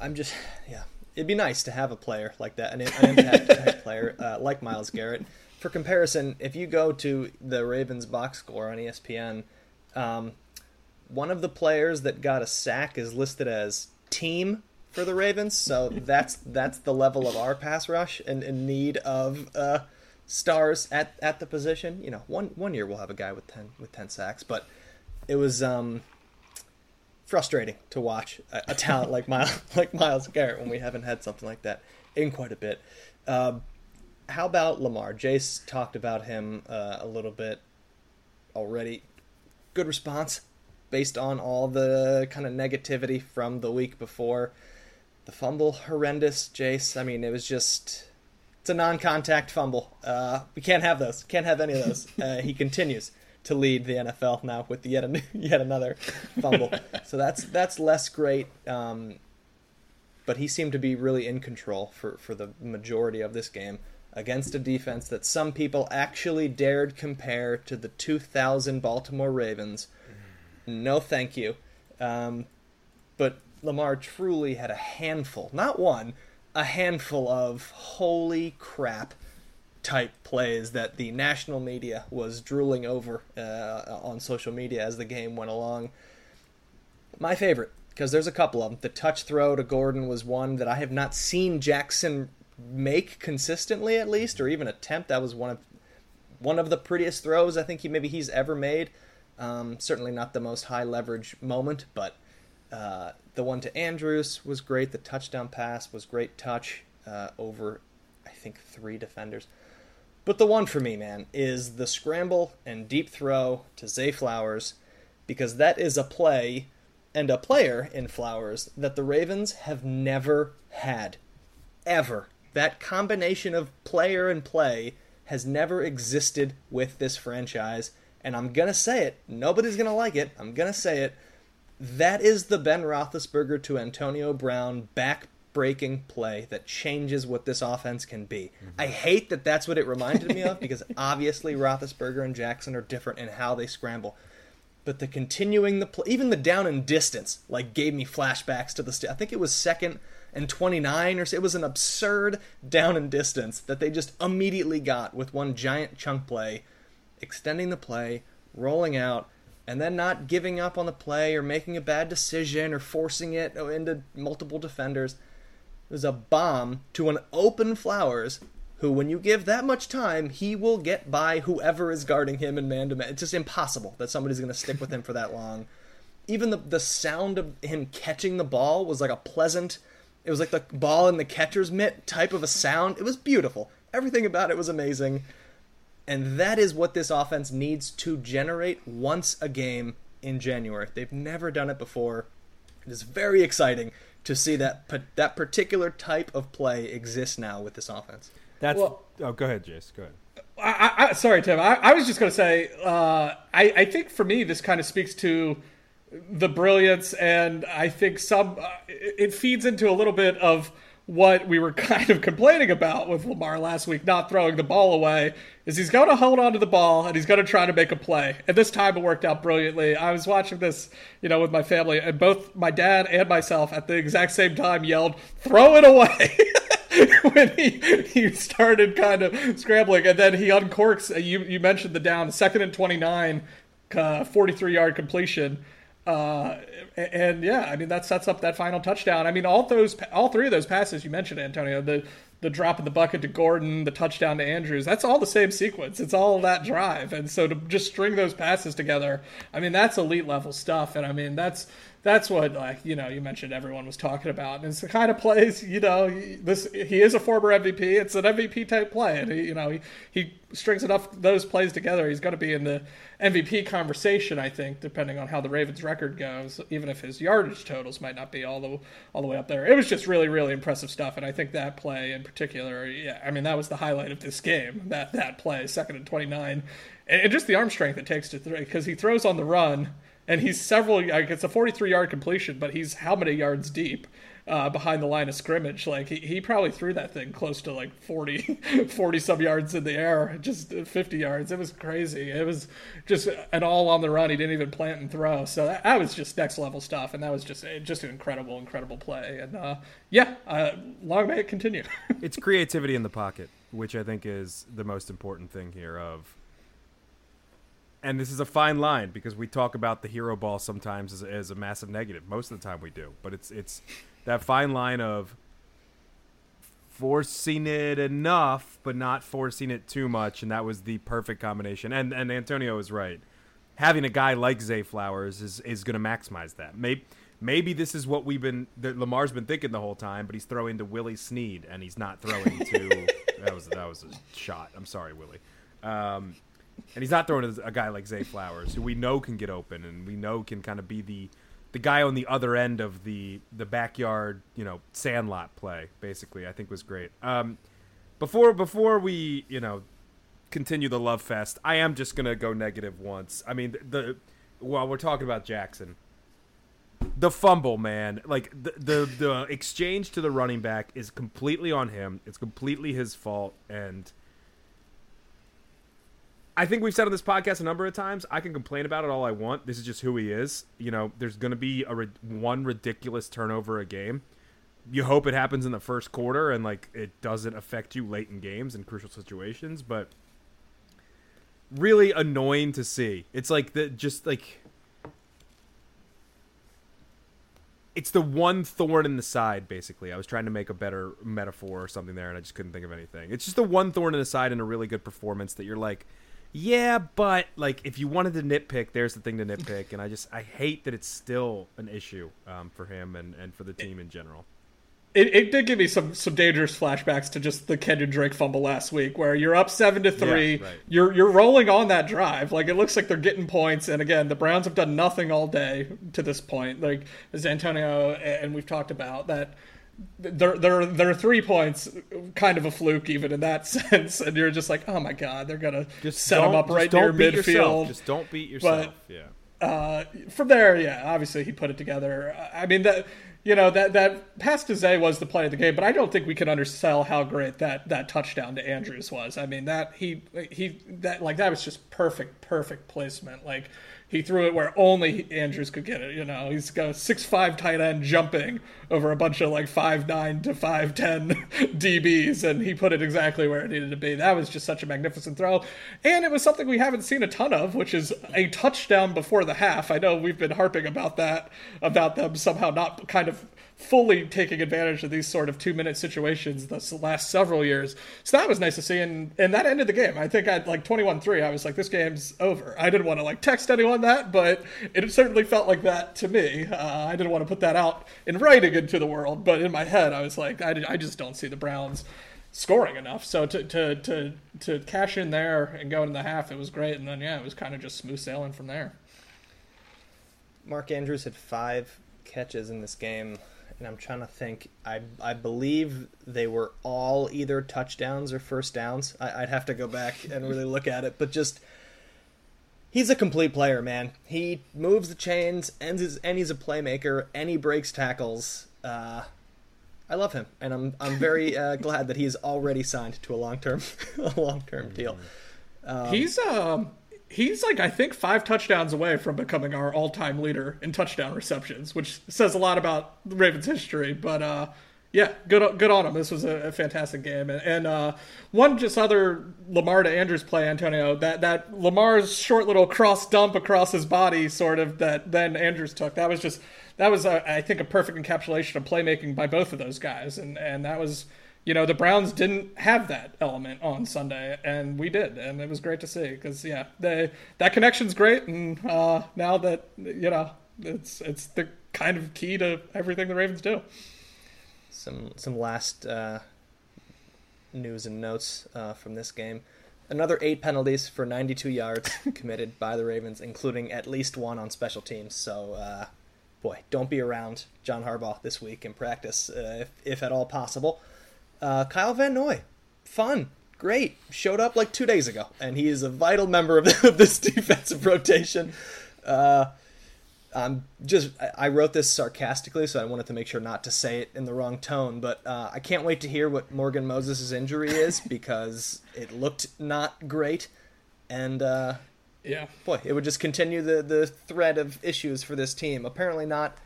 I'm just, yeah, it'd be nice to have a player like that, an, an impact type player uh, like Myles Garrett. For comparison, if you go to the Ravens box score on ESPN, um, one of the players that got a sack is listed as team for the Ravens. So that's that's the level of our pass rush and in need of uh, stars at, at the position. You know, one one year we'll have a guy with ten with ten sacks, but it was um, frustrating to watch a, a talent like Myles like Myles Garrett when we haven't had something like that in quite a bit. Um, how about Lamar? Jace talked about him uh, a little bit already. Good response based on all the kind of negativity from the week before. The fumble horrendous, Jace. I mean, it was just it's a non-contact fumble. Uh, we can't have those. Can't have any of those. Uh, he continues to lead the NFL now with yet a, yet another fumble. so that's that's less great. Um, but he seemed to be really in control for, for the majority of this game against a defense that some people actually dared compare to the 2000 Baltimore Ravens. No, thank you. Um, but Lamar truly had a handful, not one, a handful of holy crap type plays that the national media was drooling over uh, on social media as the game went along. My favorite, because there's a couple of them. The touch throw to Gordon was one that I have not seen Jackson make consistently, at least, or even attempt. That was one of one of the prettiest throws I think he maybe he's ever made. Um, certainly not the most high leverage moment, but uh, the one to Andrews was great. The touchdown pass was great touch uh, over, I think, three defenders. But the one for me, man, is the scramble and deep throw to Zay Flowers, because that is a play and a player in Flowers that the Ravens have never had. Ever. That combination of player and play has never existed with this franchise. And I'm going to say it. Nobody's going to like it. I'm going to say it. That is the Ben Roethlisberger to Antonio Brown back breaking play that changes what this offense can be. Mm-hmm. I hate that that's what it reminded me of because obviously Roethlisberger and Jackson are different in how they scramble. But the continuing the play, even the down and distance, like gave me flashbacks to the. St- I think it was second and 29 or so. It was an absurd down and distance that they just immediately got with one giant chunk play, extending the play, rolling out, and then not giving up on the play or making a bad decision or forcing it into multiple defenders is a bomb to an open Flowers who, when you give that much time, he will get by whoever is guarding him in man to man. It's just impossible that somebody's going to stick with him for that long. Even the the sound of him catching the ball was like a pleasant. It was like the ball in the catcher's mitt type of a sound. It was beautiful. Everything about it was amazing. And that is what this offense needs to generate once a game in January. They've never done it before. It is very exciting to see that that particular type of play exists now with this offense. That's well, oh, go ahead, Jace. Go ahead. I, I, sorry, Tim. I, I was just going to say, uh, I, I think for me, this kind of speaks to the brilliance, and I think some uh, it feeds into a little bit of what we were kind of complaining about with Lamar last week, not throwing the ball away, is he's going to hold on to the ball and he's going to try to make a play. And this time it worked out brilliantly. I was watching this, you know, with my family, and both my dad and myself at the exact same time yelled, "Throw it away!" when he he started kind of scrambling, and then he uncorks. Uh, you you mentioned the down, second and twenty nine, uh, forty three yard completion. Uh, and yeah, I mean that sets up that final touchdown. I mean all those, all three of those passes you mentioned, Antonio, the the drop in the bucket to Gordon, the touchdown to Andrews, that's all the same sequence. It's all that drive, and so to just string those passes together, I mean that's elite level stuff. And I mean that's that's what like you know you mentioned everyone was talking about and it's the kind of plays you know this he is a former mvp it's an mvp type play and he, you know he, he strings enough those plays together he's going to be in the mvp conversation i think depending on how the ravens record goes even if his yardage totals might not be all the all the way up there. It was just really really impressive stuff and i think that play in particular yeah i mean that was the highlight of this game that that play second and 29 and, and just the arm strength it takes to throw because he throws on the run and he's several. Like it's a 43 yard completion, but he's how many yards deep uh, behind the line of scrimmage? Like he, he probably threw that thing close to like 40, 40 some yards in the air, just 50 yards. It was crazy. It was just an all on the run. He didn't even plant and throw. So that, that was just next level stuff, and that was just just an incredible, incredible play. And uh, yeah, uh, long may it continue. it's creativity in the pocket, which I think is the most important thing here. Of and this is a fine line because we talk about the hero ball sometimes as, as, a massive negative. Most of the time we do, but it's it's that fine line of forcing it enough, but not forcing it too much, and that was the perfect combination. And and Antonio is right. having a guy like Zay Flowers is is going to maximize that. Maybe maybe this is what we've been that Lamar's been thinking the whole time, but he's throwing to Willie Snead and he's not throwing to that was that was a shot. I'm sorry, Willie. Um, and he's not throwing a guy like Zay Flowers, who we know can get open and we know can kind of be the the guy on the other end of the the backyard, you know, sandlot play. Basically, I think was great. Um, before before we you know continue the love fest, I am just gonna go negative once. I mean the, the while we're talking about Jackson, the fumble, man, like the, the the exchange to the running back is completely on him. It's completely his fault, and I think we've said on this podcast a number of times. I can complain about it all I want. This is just who he is. You know, there's going to be a one ridiculous turnover a game. You hope it happens in the first quarter and like it doesn't affect you late in games and crucial situations, but really annoying to see. It's like the just like it's the one thorn in the side basically i was trying to make a better metaphor or something there and i just couldn't think of anything it's just the one thorn in the side in a really good performance that you're like yeah, but like if you wanted to nitpick, there's the thing to nitpick, and I just I hate that it's still an issue um, for him and, and for the team in general. It, it did give me some some dangerous flashbacks to just the Kenyon Drake fumble last week, where you're up seven to three, yeah, right. you're you're rolling on that drive, like it looks like they're getting points, and again the Browns have done nothing all day to this point, like as Antonio and we've talked about that there there there are three points kind of a fluke even in that sense and you're just like oh my god they're gonna just set them up right near midfield yourself. just don't beat yourself but, yeah. uh, from there yeah obviously he put it together. I mean that you know that that pass to Zay was the play of the game but i don't think we can undersell how great that that touchdown to andrews was. I mean that he he that like that was just perfect perfect placement. Like he threw it where only Andrews could get it. You know, he's got a six five tight end jumping over a bunch of like five nine to five ten DBs, and he put it exactly where it needed to be. That was just such a magnificent throw, and it was something we haven't seen a ton of, which is a touchdown before the half. I know we've been harping about that, about them somehow not kind of fully taking advantage of these sort of two minute situations the last several years. So that was nice to see. And, and that ended the game. I think at like 21 3, I was like, this game's over. I didn't want to like text anyone that, but it certainly felt like that to me. Uh, I didn't want to put that out in writing into the world, but in my head, I was like, I, I just don't see the Browns scoring enough. So to, to, to, to cash in there and go into the half, it was great. And then, yeah, it was kind of just smooth sailing from there. Mark Andrews had five catches in this game and I'm trying to think. I I believe they were all either touchdowns or first downs. I, would have to go back and really look at it, but just he's a complete player, man. He moves the chains, and he's and he's a playmaker, and he breaks tackles. Uh, I love him, and I'm I'm very uh, glad that he's already signed to a long term a long term deal. Um, he's um he's like I think five touchdowns away from becoming our all-time leader in touchdown receptions, which says a lot about the Ravens' history. But uh, yeah, good good on him. This was a, a fantastic game, and, and uh, one just other Lamar to Andrews play, Antonio. That that Lamar's short little cross dump across his body, sort of that then Andrews took. That was just that was a, I think a perfect encapsulation of playmaking by both of those guys, and and that was you know the Browns didn't have that element on Sunday, and we did, and it was great to see because yeah, they, that connection's great, and uh, now that you know it's it's the kind of key to everything the Ravens do. Some some last uh, news and notes uh, from this game. Another eight penalties for 92 yards committed by the Ravens, including at least one on special teams. So, uh, boy, don't be around John Harbaugh this week in practice, uh, if, if at all possible. Uh, Kyle Van Noy, fun, great, showed up like two days ago, and he is a vital member of, the, of this defensive rotation. Uh, I'm just I wrote this sarcastically, so I wanted to make sure not to say it in the wrong tone. But uh, I can't wait to hear what Morgan Moses' injury is because it looked not great, and uh, yeah, boy, it would just continue the the thread of issues for this team. Apparently not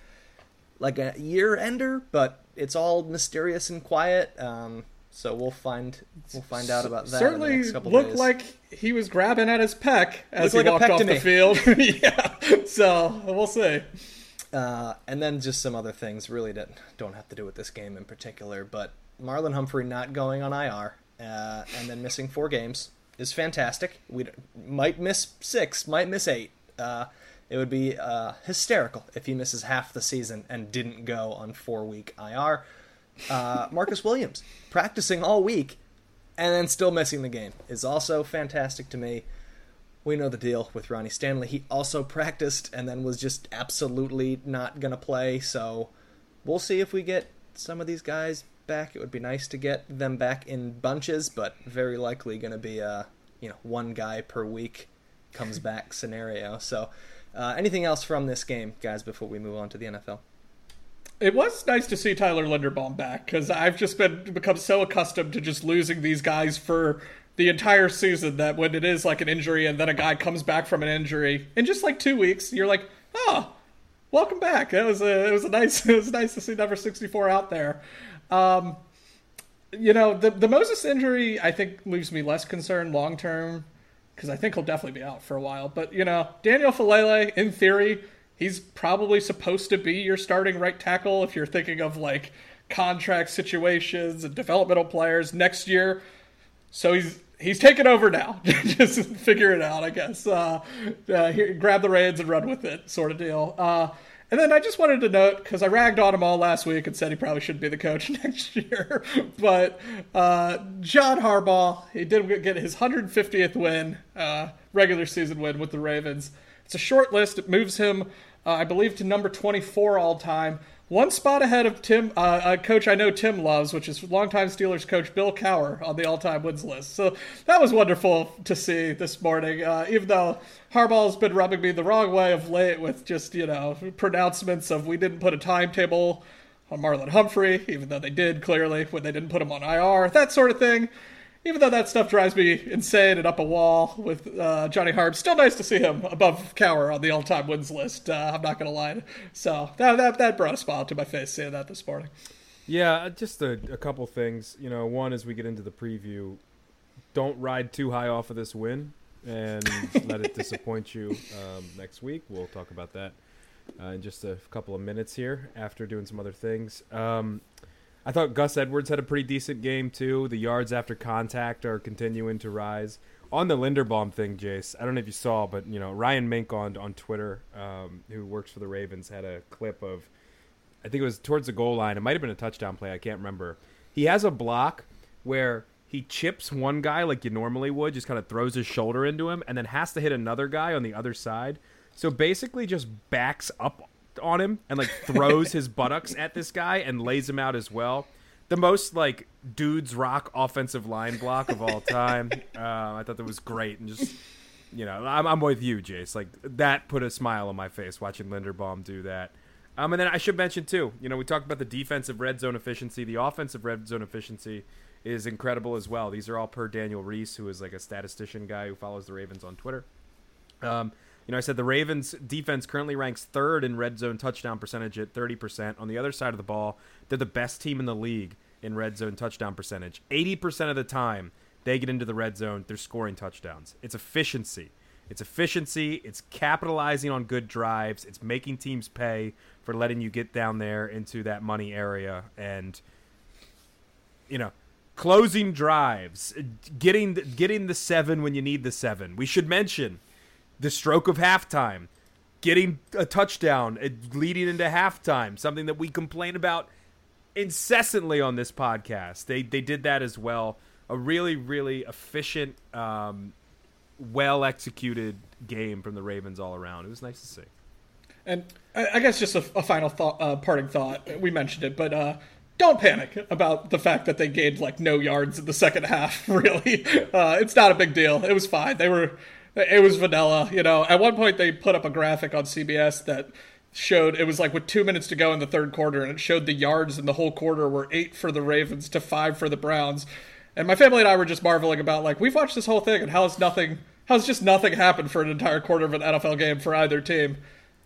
like a year ender, but it's all mysterious and quiet. Um, so we'll find we'll find out about that. Certainly looked like he was grabbing at his pec as Looked he like walked off the field. yeah, so we'll see. Uh, and then just some other things really that don't have to do with this game in particular. But Marlon Humphrey not going on IR uh, and then missing four games is fantastic. We might miss six, might miss eight. Uh, it would be uh, hysterical if he misses half the season and didn't go on four week IR. Uh, Marcus Williams practicing all week and then still missing the game is also fantastic to me. We know the deal with Ronnie Stanley. He also practiced and then was just absolutely not going to play. So we'll see if we get some of these guys back. It would be nice to get them back in bunches, but very likely going to be a you know one guy per week comes back scenario. So, uh, anything else from this game, guys? Before we move on to the NFL. It was nice to see Tyler Linderbaum back because I've just been become so accustomed to just losing these guys for the entire season that when it is like an injury and then a guy comes back from an injury in just like two weeks, you're like, oh, welcome back. It was a it was a nice it was nice to see number sixty four out there. Um, you know, the the Moses injury I think leaves me less concerned long term because I think he'll definitely be out for a while. But you know, Daniel Faalele, in theory, he's probably supposed to be your starting right tackle if you're thinking of like contract situations and developmental players next year. So he's he's taken over now. Just figure it out, I guess. Uh, uh, here, grab the reins and run with it, sort of deal. Uh, and then I just wanted to note because I ragged on him all last week and said he probably shouldn't be the coach next year, but uh, John Harbaugh he did get his 150th win, uh, regular season win with the Ravens. It's a short list. It moves him, uh, I believe, to number 24 all time one spot ahead of Tim, uh, a coach I know Tim loves, which is longtime Steelers coach Bill Cowher on the all-time wins list. So that was wonderful to see this morning. Uh, even though Harbaugh's been rubbing me the wrong way of late with just you know pronouncements of we didn't put a timetable on Marlon Humphrey, even though they did clearly when they didn't put him on IR, that sort of thing even though that stuff drives me insane and up a wall with uh, Johnny Harb, still nice to see him above Cowher on the all-time wins list. Uh, I'm not gonna lie. So that, that that brought a smile to my face seeing that this morning. Yeah, just a, a couple things. You know, one as we get into the preview, don't ride too high off of this win and let it disappoint you um, next week. We'll talk about that uh, in just a couple of minutes here after doing some other things. Um, I thought Gus Edwards had a pretty decent game too. The yards after contact are continuing to rise. On the Linderbaum thing, Jace, I don't know if you saw, but you know Ryan Mink on on Twitter, um, who works for the Ravens, had a clip of, I think it was towards the goal line. It might have been a touchdown play. I can't remember. He has a block where he chips one guy like you normally would, just kind of throws his shoulder into him, and then has to hit another guy on the other side. So basically, just backs up on him and like throws his buttocks at this guy and lays him out as well. The most like dudes rock offensive line block of all time. Uh, I thought that was great and just you know I'm, I'm with you, Jace. Like that put a smile on my face watching Linderbaum do that. Um, and then I should mention too, you know, we talked about the defensive red zone efficiency. The offensive red zone efficiency is incredible as well. These are all per Daniel Reese, who is like a statistician guy who follows the Ravens on Twitter. Um, you know, I said the Ravens defense currently ranks third in red zone touchdown percentage at 30%. On the other side of the ball, they're the best team in the league in red zone touchdown percentage. 80% of the time they get into the red zone, they're scoring touchdowns. It's efficiency. It's efficiency. It's capitalizing on good drives. It's making teams pay for letting you get down there into that money area and you know, closing drives, getting getting the 7 when you need the 7. We should mention the stroke of halftime, getting a touchdown, leading into halftime, something that we complain about incessantly on this podcast. They they did that as well. A really really efficient, um, well executed game from the Ravens all around. It was nice to see. And I guess just a, a final thought, uh, parting thought. We mentioned it, but uh, don't panic about the fact that they gained like no yards in the second half. Really, uh, it's not a big deal. It was fine. They were it was vanilla. You know, at one point they put up a graphic on CBS that showed it was like with two minutes to go in the third quarter, and it showed the yards in the whole quarter were eight for the Ravens to five for the Browns. And my family and I were just marveling about like we've watched this whole thing and how has nothing, how's just nothing happened for an entire quarter of an NFL game for either team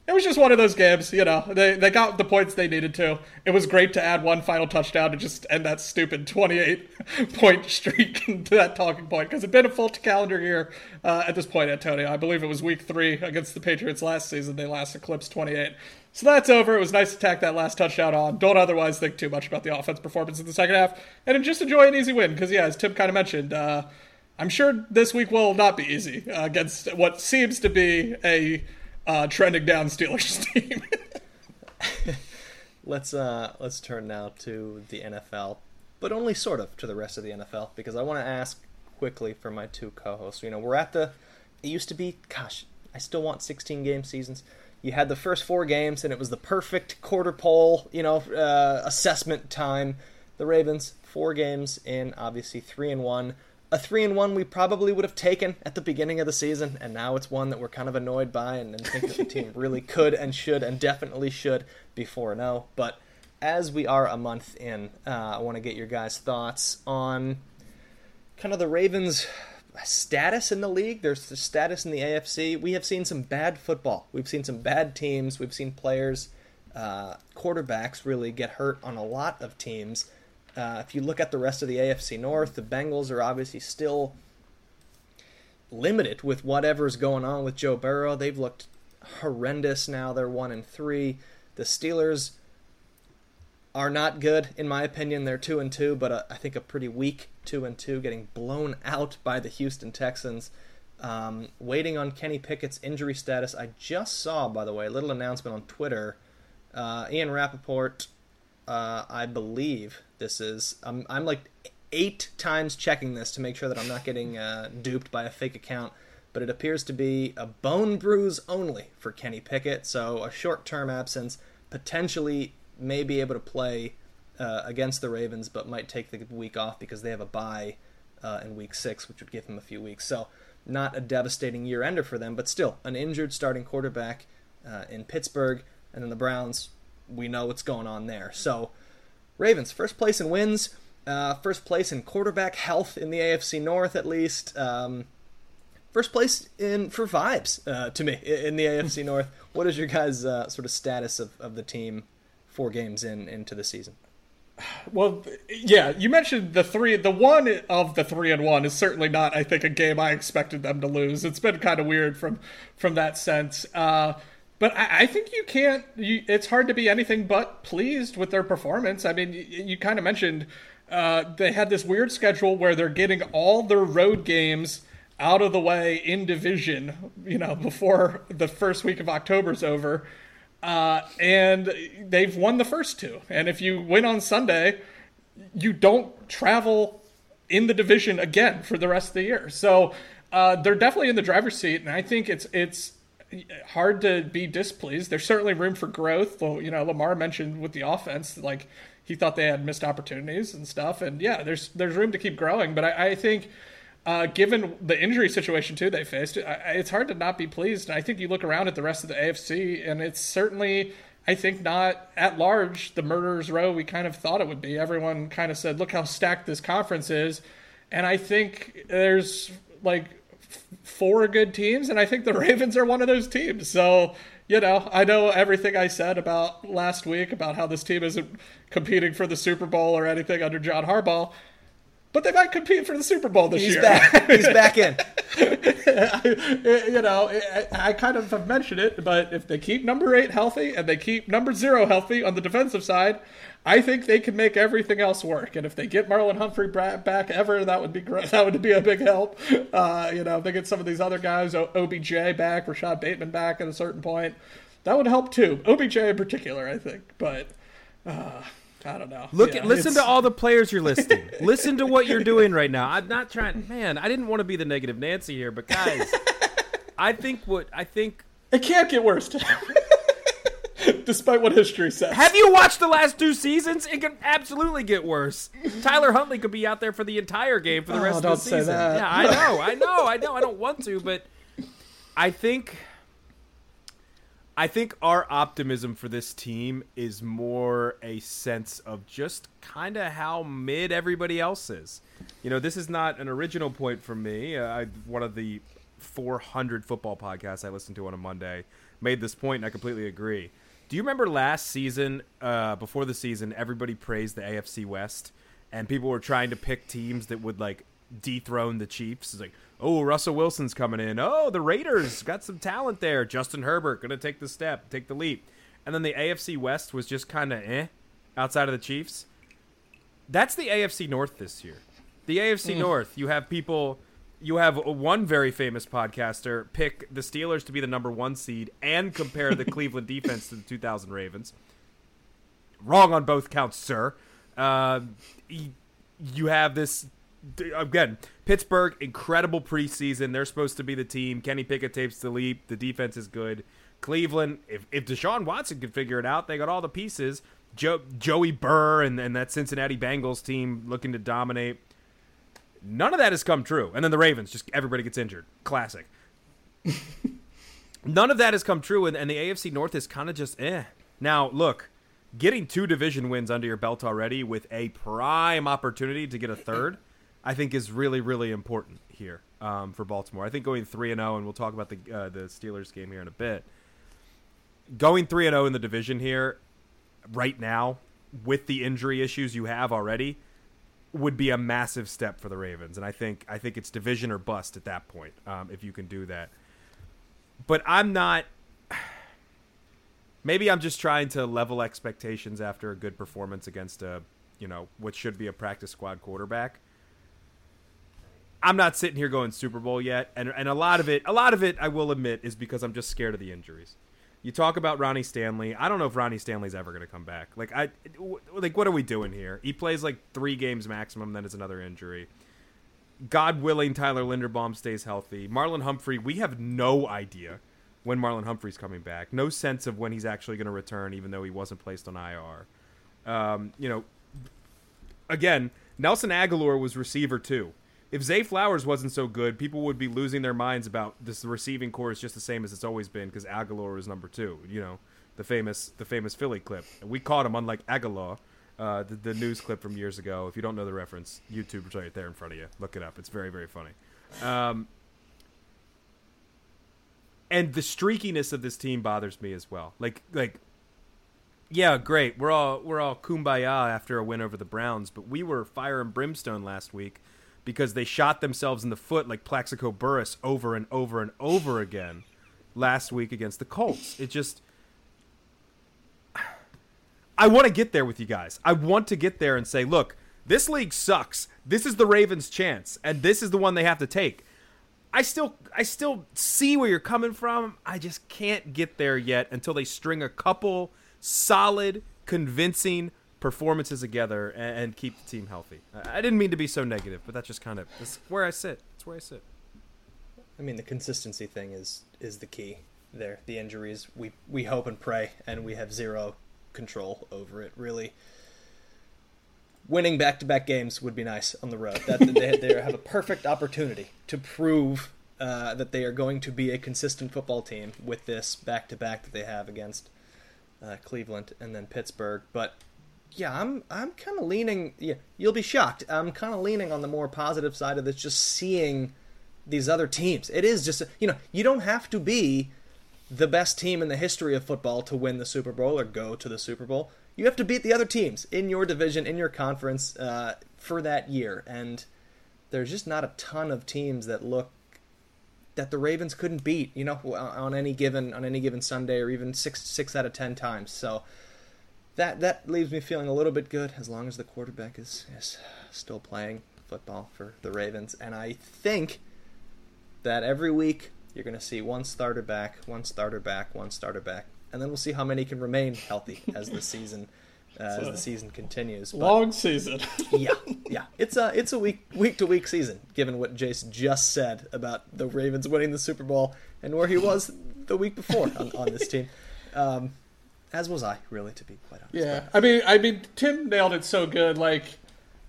it was just one of those games, you know. They they got the points they needed to. It was great to add one final touchdown to just end that stupid 28 point streak to that talking point because it'd been a full calendar year uh, at this point, Antonio. I believe it was week three against the Patriots last season. They last eclipsed 28. So that's over. It was nice to tack that last touchdown on. Don't otherwise think too much about the offense performance in the second half, and just enjoy an easy win because yeah, as Tim kind of mentioned. Uh, I'm sure this week will not be easy uh, against what seems to be a uh, trending down Steelers team. let's uh, let's turn now to the NFL, but only sort of to the rest of the NFL because I want to ask quickly for my two co-hosts. You know, we're at the. It used to be, gosh, I still want 16 game seasons. You had the first four games, and it was the perfect quarter pole, you know, uh, assessment time. The Ravens four games in, obviously three and one. A three and one we probably would have taken at the beginning of the season, and now it's one that we're kind of annoyed by and, and think that the team really could and should and definitely should be four and zero. But as we are a month in, uh, I want to get your guys' thoughts on kind of the Ravens' status in the league. There's the status in the AFC. We have seen some bad football. We've seen some bad teams. We've seen players, uh, quarterbacks really get hurt on a lot of teams. Uh, if you look at the rest of the AFC North, the Bengals are obviously still limited with whatever's going on with Joe Burrow. They've looked horrendous now. They're one and three. The Steelers are not good in my opinion. They're two and two, but uh, I think a pretty weak two and two, getting blown out by the Houston Texans. Um, waiting on Kenny Pickett's injury status. I just saw, by the way, a little announcement on Twitter. Uh, Ian Rapoport, uh, I believe this is. I'm, I'm like eight times checking this to make sure that I'm not getting uh, duped by a fake account. But it appears to be a bone bruise only for Kenny Pickett, so a short term absence, potentially may be able to play uh, against the Ravens, but might take the week off because they have a bye uh, in week six, which would give him a few weeks. So, not a devastating year ender for them, but still an injured starting quarterback uh, in Pittsburgh. And then the Browns, we know what's going on there. So, Ravens, first place in wins, uh, first place in quarterback health in the AFC North, at least. Um, first place in for vibes uh, to me in the AFC North. What is your guys' uh, sort of status of, of the team four games in into the season? Well, yeah, you mentioned the three. The one of the three and one is certainly not, I think, a game I expected them to lose. It's been kind of weird from from that sense. Uh, but I, I, think you can't. You, it's hard to be anything but pleased with their performance. I mean, you, you kind of mentioned uh, they had this weird schedule where they're getting all their road games out of the way in division. You know, before the first week of October's over uh, and they've won the first two. And if you win on Sunday, you don't travel in the division again for the rest of the year. So uh, they're definitely in the driver's seat, and I think it's it's hard to be displeased. There's certainly room for growth. Well, you know, Lamar mentioned with the offense, like he thought they had missed opportunities and stuff, and yeah, there's there's room to keep growing. But I, I think uh, given the injury situation too they faced, it's hard to not be pleased. And I think you look around at the rest of the AFC, and it's certainly, I think, not at large the murderers row we kind of thought it would be. Everyone kind of said, "Look how stacked this conference is," and I think there's like four good teams, and I think the Ravens are one of those teams. So you know, I know everything I said about last week about how this team isn't competing for the Super Bowl or anything under John Harbaugh but they might compete for the Super Bowl this year. He's year. Back. He's back in. you know, I kind of have mentioned it, but if they keep number eight healthy and they keep number zero healthy on the defensive side, I think they can make everything else work. And if they get Marlon Humphrey back ever, that would be great. That would be a big help. Uh, you know, if they get some of these other guys, OBJ back, Rashod Bateman back at a certain point, that would help too. OBJ in particular, I think. But. Uh, I don't know. Look, yeah, listen it's... to all the players you're listing. listen to what you're doing right now. I'm not trying. Man, I didn't want to be the negative Nancy here, but guys, I think what I think it can't get worse. Despite what history says. Have you watched the last two seasons? It could absolutely get worse. Tyler Huntley could be out there for the entire game for the oh, rest of the season. Yeah, I know, I know, I know. I don't want to, but I think I think our optimism for this team is more a sense of just kind of how mid everybody else is. You know, this is not an original point for me. Uh, I, one of the 400 football podcasts I listened to on a Monday made this point, and I completely agree. Do you remember last season, uh, before the season, everybody praised the AFC West, and people were trying to pick teams that would like dethrone the Chiefs? It's like, oh, Russell Wilson's coming in. Oh, the Raiders got some talent there. Justin Herbert going to take the step, take the leap. And then the AFC West was just kind of eh outside of the Chiefs. That's the AFC North this year. The AFC mm. North, you have people you have one very famous podcaster pick the Steelers to be the number one seed and compare the Cleveland defense to the 2000 Ravens. Wrong on both counts, sir. Uh, you have this again. Pittsburgh, incredible preseason. They're supposed to be the team. Kenny Pickett tapes the leap. The defense is good. Cleveland, if, if Deshaun Watson could figure it out, they got all the pieces. Joe, Joey Burr and, and that Cincinnati Bengals team looking to dominate. None of that has come true. And then the Ravens, just everybody gets injured. Classic. None of that has come true, and, and the AFC North is kind of just eh. Now, look, getting two division wins under your belt already with a prime opportunity to get a third, I think is really, really important here um, for Baltimore. I think going three and zero, oh, and we'll talk about the uh, the Steelers game here in a bit. Going three and zero oh in the division here, right now, with the injury issues you have already, would be a massive step for the Ravens, and I think I think it's division or bust at that point um, if you can do that. But I'm not. Maybe I'm just trying to level expectations after a good performance against a, you know, what should be a practice squad quarterback. I'm not sitting here going Super Bowl yet, and and a lot of it, a lot of it, I will admit, is because I'm just scared of the injuries. You talk about Ronnie Stanley. I don't know if Ronnie Stanley's ever going to come back. Like I, like what are we doing here? He plays like three games maximum, then it's another injury. God willing, Tyler Linderbaum stays healthy. Marlon Humphrey, we have no idea when Marlon Humphrey's coming back. No sense of when he's actually going to return, even though he wasn't placed on IR. Um, you know, again, Nelson Agholor was receiver too if Zay Flowers wasn't so good, people would be losing their minds about this receiving corps is just the same as it's always been because Agholor is number two. You know, the famous the famous Philly clip. We caught him unlike Agholor, uh, the, the news clip from years ago. If you don't know the reference, YouTube is right there in front of you. Look it up. It's very very funny. Um, and the streakiness of this team bothers me as well. Like like yeah, great. We're all we're all kumbaya after a win over the Browns, but we were fire and brimstone last week because they shot themselves in the foot like Plaxico Burress over and over and over again last week against the Colts. It just I want to get there with you guys. I want to get there and say, look, this league sucks. This is the Ravens' chance, and this is the one they have to take. I still I still see where you're coming from. I just can't get there yet until they string a couple solid, convincing performances together and, and, keep the team healthy. I didn't mean to be so negative, but that's just kind of that's where I sit. That's where I sit. I mean, the consistency thing is is the key there. The injuries, we we hope and pray, and we have zero control over it. Really, winning back to back games would be nice on the road. That they, they have a perfect opportunity to prove uh, that they are going to be a consistent football team with this back to back that they have against uh, Cleveland and then Pittsburgh. But yeah, I'm I'm kind of leaning. Yeah, you'll be shocked. I'm kind of leaning on the more positive side of this. Just seeing these other teams. It is just you know you don't have to be the best team in the history of football to win the Super Bowl or go to the Super Bowl. You have to beat the other teams in your division, in your conference uh, for that year. And there's just not a ton of teams that look that the Ravens couldn't beat. You know, on any given on any given Sunday or even six six out of ten times. So that that leaves me feeling a little bit good as long as the quarterback is, is still playing football for the Ravens. And I think that every week you're going to see one starter back, one starter back, one starter back, and then we'll see how many can remain healthy as the season uh, as the season continues. But, long season. yeah, yeah, it's a it's a week week to week season. Given what Jace just said about the Ravens winning the Super Bowl and where he was the week before on, on this team. Um, as was I, really, to be quite honest. Yeah, I mean, I mean, Tim nailed it so good. Like,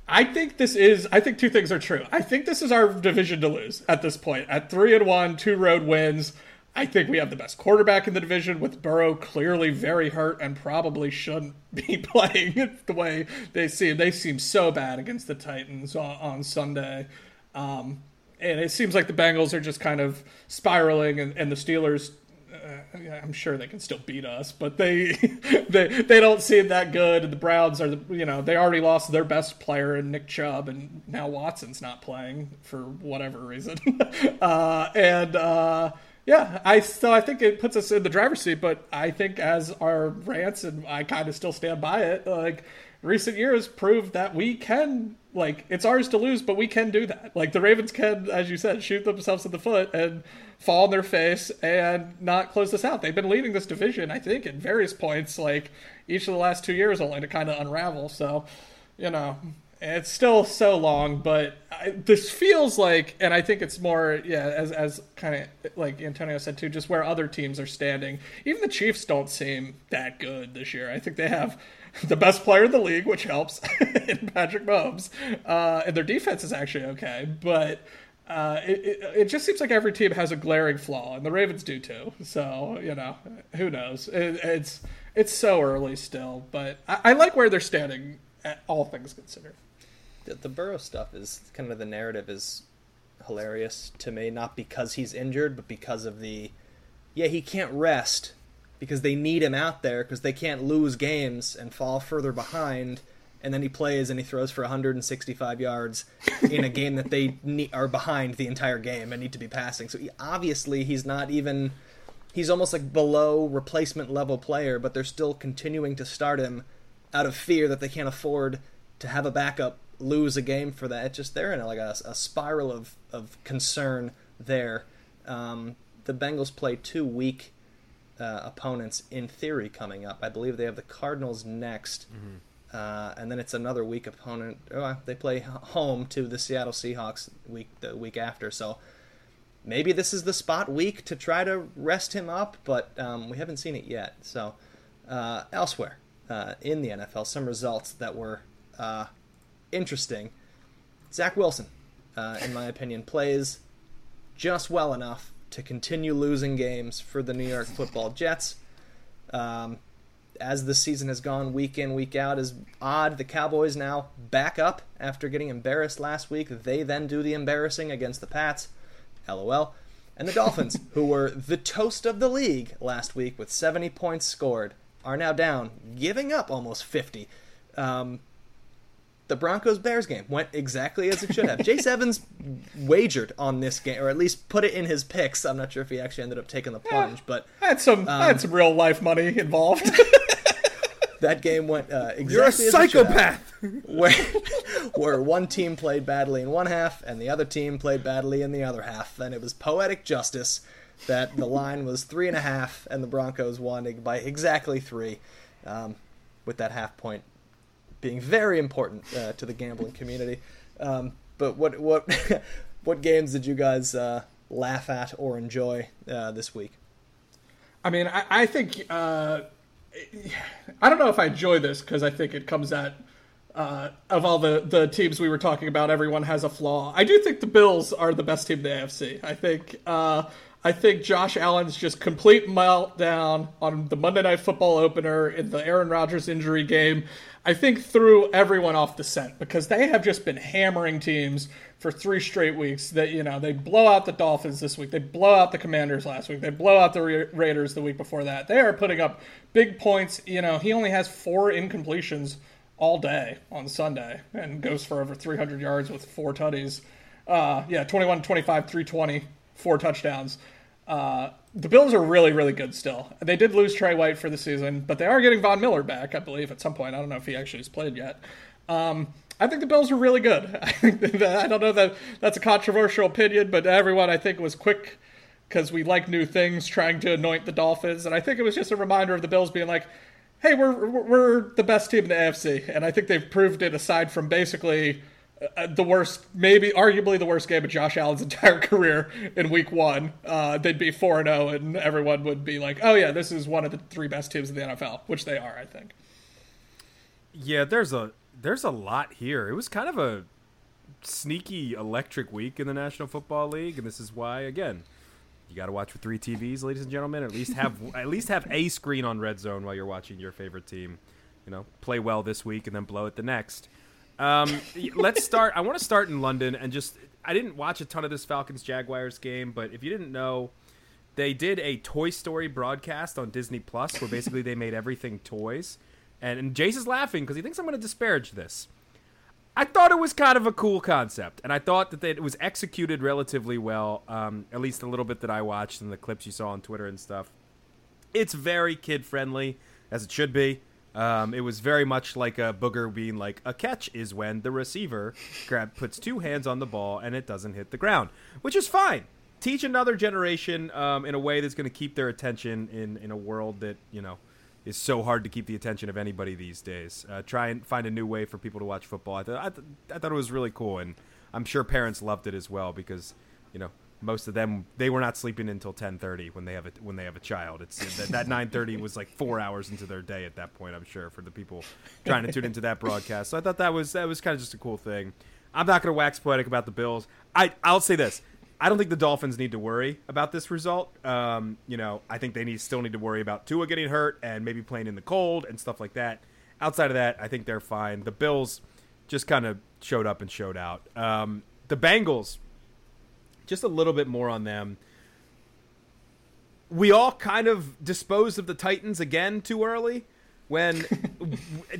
I think this is. I think two things are true. I think this is our division to lose at this point. At three and one, two road wins. I think we have the best quarterback in the division, with Burrow clearly very hurt and probably shouldn't be playing the way they seem. They seem so bad against the Titans on, on Sunday. Um, and it seems like the Bengals are just kind of spiraling, and, and the Steelers uh, I'm sure they can still beat us, but they they they don't seem that good. And the Browns are, you know, they already lost their best player in Nick Chubb, and now Watson's not playing for whatever reason. uh, and uh, yeah, I so I think it puts us in the driver's seat. But I think as our rants, and I kind of still stand by it, like recent years proved that we can like it's ours to lose, but we can do that. Like the Ravens can, as you said, shoot themselves in the foot and fall on their face and not close this out. They've been leading this division, I think, at various points, like each of the last two years, only to kind of unravel. So, you know, it's still so long, but I, this feels like, and I think it's more, yeah, as as kind of like Antonio said too, just where other teams are standing. Even the Chiefs don't seem that good this year. I think they have the best player in the league, which helps, in Patrick Mahomes, uh, and their defense is actually okay, but. Uh, it, it, just seems like every team has a glaring flaw, and the Ravens do too. So you know, who knows? It, it's it's so early still, but I, I like where they're standing, all things considered the, the Burrow stuff is kind of the narrative is hilarious to me, not because he's injured, but because of the yeah he can't rest because they need him out there because they can't lose games and fall further behind. And then he plays and he throws for 165 yards in a game that they are behind the entire game and need to be passing. So he, obviously he's not even he's almost like below replacement level player, but they're still continuing to start him out of fear that they can't afford to have a backup lose a game for that. It's just they're in like a, a spiral of, of concern there. Um, the Bengals play two weak uh, opponents in theory coming up. I believe they have the Cardinals next, mm-hmm. Uh, and then it's another weak opponent. Oh, they play home to the Seattle Seahawks week the week after. So maybe this is the spot week to try to rest him up, but um, we haven't seen it yet. So uh, elsewhere uh, in the NFL, some results that were uh, interesting. Zach Wilson, uh, in my opinion, plays just well enough to continue losing games for the New York Football Jets. Um, as the season has gone week in week out is odd. The Cowboys now back up after getting embarrassed last week. They then do the embarrassing against the Pats. LOL. And the Dolphins, who were the toast of the league last week with 70 points scored, are now down, giving up almost 50. Um, the Broncos Bears game went exactly as it should have. Chase Evans wagered on this game, or at least put it in his picks. I'm not sure if he actually ended up taking the plunge, but had some um, had some real life money involved. that game went uh, exactly. You're a psychopath. where where one team played badly in one half and the other team played badly in the other half, and it was poetic justice that the line was three and a half, and the Broncos won by exactly three, um, with that half point being very important uh, to the gambling community. Um, but what what what games did you guys uh, laugh at or enjoy uh, this week? I mean, I, I think uh, I don't know if I enjoy this because I think it comes at uh, of all the, the teams we were talking about, everyone has a flaw. I do think the Bills are the best team in the AFC. I think uh, I think Josh Allen's just complete meltdown on the Monday Night Football opener in the Aaron Rodgers injury game. I think threw everyone off the scent because they have just been hammering teams for three straight weeks. That you know they blow out the Dolphins this week, they blow out the Commanders last week, they blow out the Ra- Raiders the week before that. They are putting up big points. You know he only has four incompletions all day on Sunday and goes for over 300 yards with four tutties. Uh, yeah, 21, 25, 320, four touchdowns. Uh, the Bills are really, really good still. They did lose Tre White for the season, but they are getting Von Miller back, I believe, at some point. I don't know if he actually has played yet. Um, I think the Bills are really good. I I don't know that that's a controversial opinion, but everyone I think was quick because we like new things, trying to anoint the Dolphins, and I think it was just a reminder of the Bills being like, "Hey, we're we're the best team in the AFC," and I think they've proved it. Aside from basically uh, the worst, maybe arguably the worst game of Josh Allen's entire career in Week One. Uh, they'd be four and zero, oh, and everyone would be like, "Oh yeah, this is one of the three best teams in the NFL," which they are, I think. Yeah, there's a there's a lot here. It was kind of a sneaky electric week in the National Football League, and this is why again. You got to watch with three TVs, ladies and gentlemen. At least have at least have a screen on Red Zone while you're watching your favorite team. You know, play well this week and then blow it the next. Um, let's start. I want to start in London and just. I didn't watch a ton of this Falcons Jaguars game, but if you didn't know, they did a Toy Story broadcast on Disney Plus where basically they made everything toys. And, and Jace is laughing because he thinks I'm going to disparage this. I thought it was kind of a cool concept, and I thought that it was executed relatively well, um, at least a little bit that I watched and the clips you saw on Twitter and stuff. It's very kid friendly, as it should be. Um, it was very much like a booger being like a catch is when the receiver grab puts two hands on the ball and it doesn't hit the ground, which is fine. Teach another generation um, in a way that's going to keep their attention in in a world that you know is so hard to keep the attention of anybody these days. Uh, try and find a new way for people to watch football. I, th- I, th- I thought it was really cool, and I'm sure parents loved it as well because you know most of them they were not sleeping until 10:30 when they have a when they have a child. It's that, that 9:30 was like 4 hours into their day at that point, I'm sure for the people trying to tune into that broadcast. So I thought that was that was kind of just a cool thing. I'm not going to wax poetic about the Bills. I I'll say this. I don't think the Dolphins need to worry about this result. Um, you know, I think they need still need to worry about Tua getting hurt and maybe playing in the cold and stuff like that. Outside of that, I think they're fine. The Bills just kind of showed up and showed out. Um, the Bengals, just a little bit more on them. We all kind of disposed of the Titans again too early. When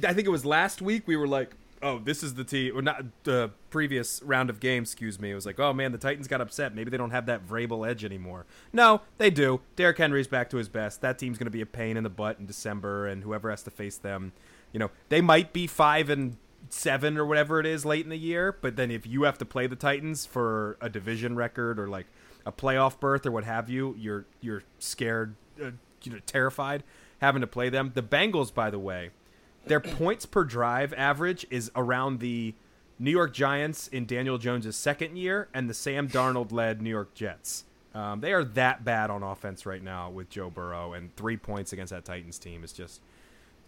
I think it was last week, we were like, "Oh, this is the team," or not the previous round of games. Excuse me. It was like, "Oh man, the Titans got upset. Maybe they don't have that Vrabel edge anymore." No, they do. Derrick Henry's back to his best. That team's going to be a pain in the butt in December, and whoever has to face them, you know, they might be five and seven or whatever it is late in the year. But then if you have to play the Titans for a division record or like a playoff berth or what have you, you're you're scared, uh, you know, terrified having to play them. The Bengals, by the way, their points per drive average is around the New York Giants in Daniel Jones' second year and the Sam Darnold led New York Jets. Um, they are that bad on offense right now with Joe Burrow, and three points against that Titans team is just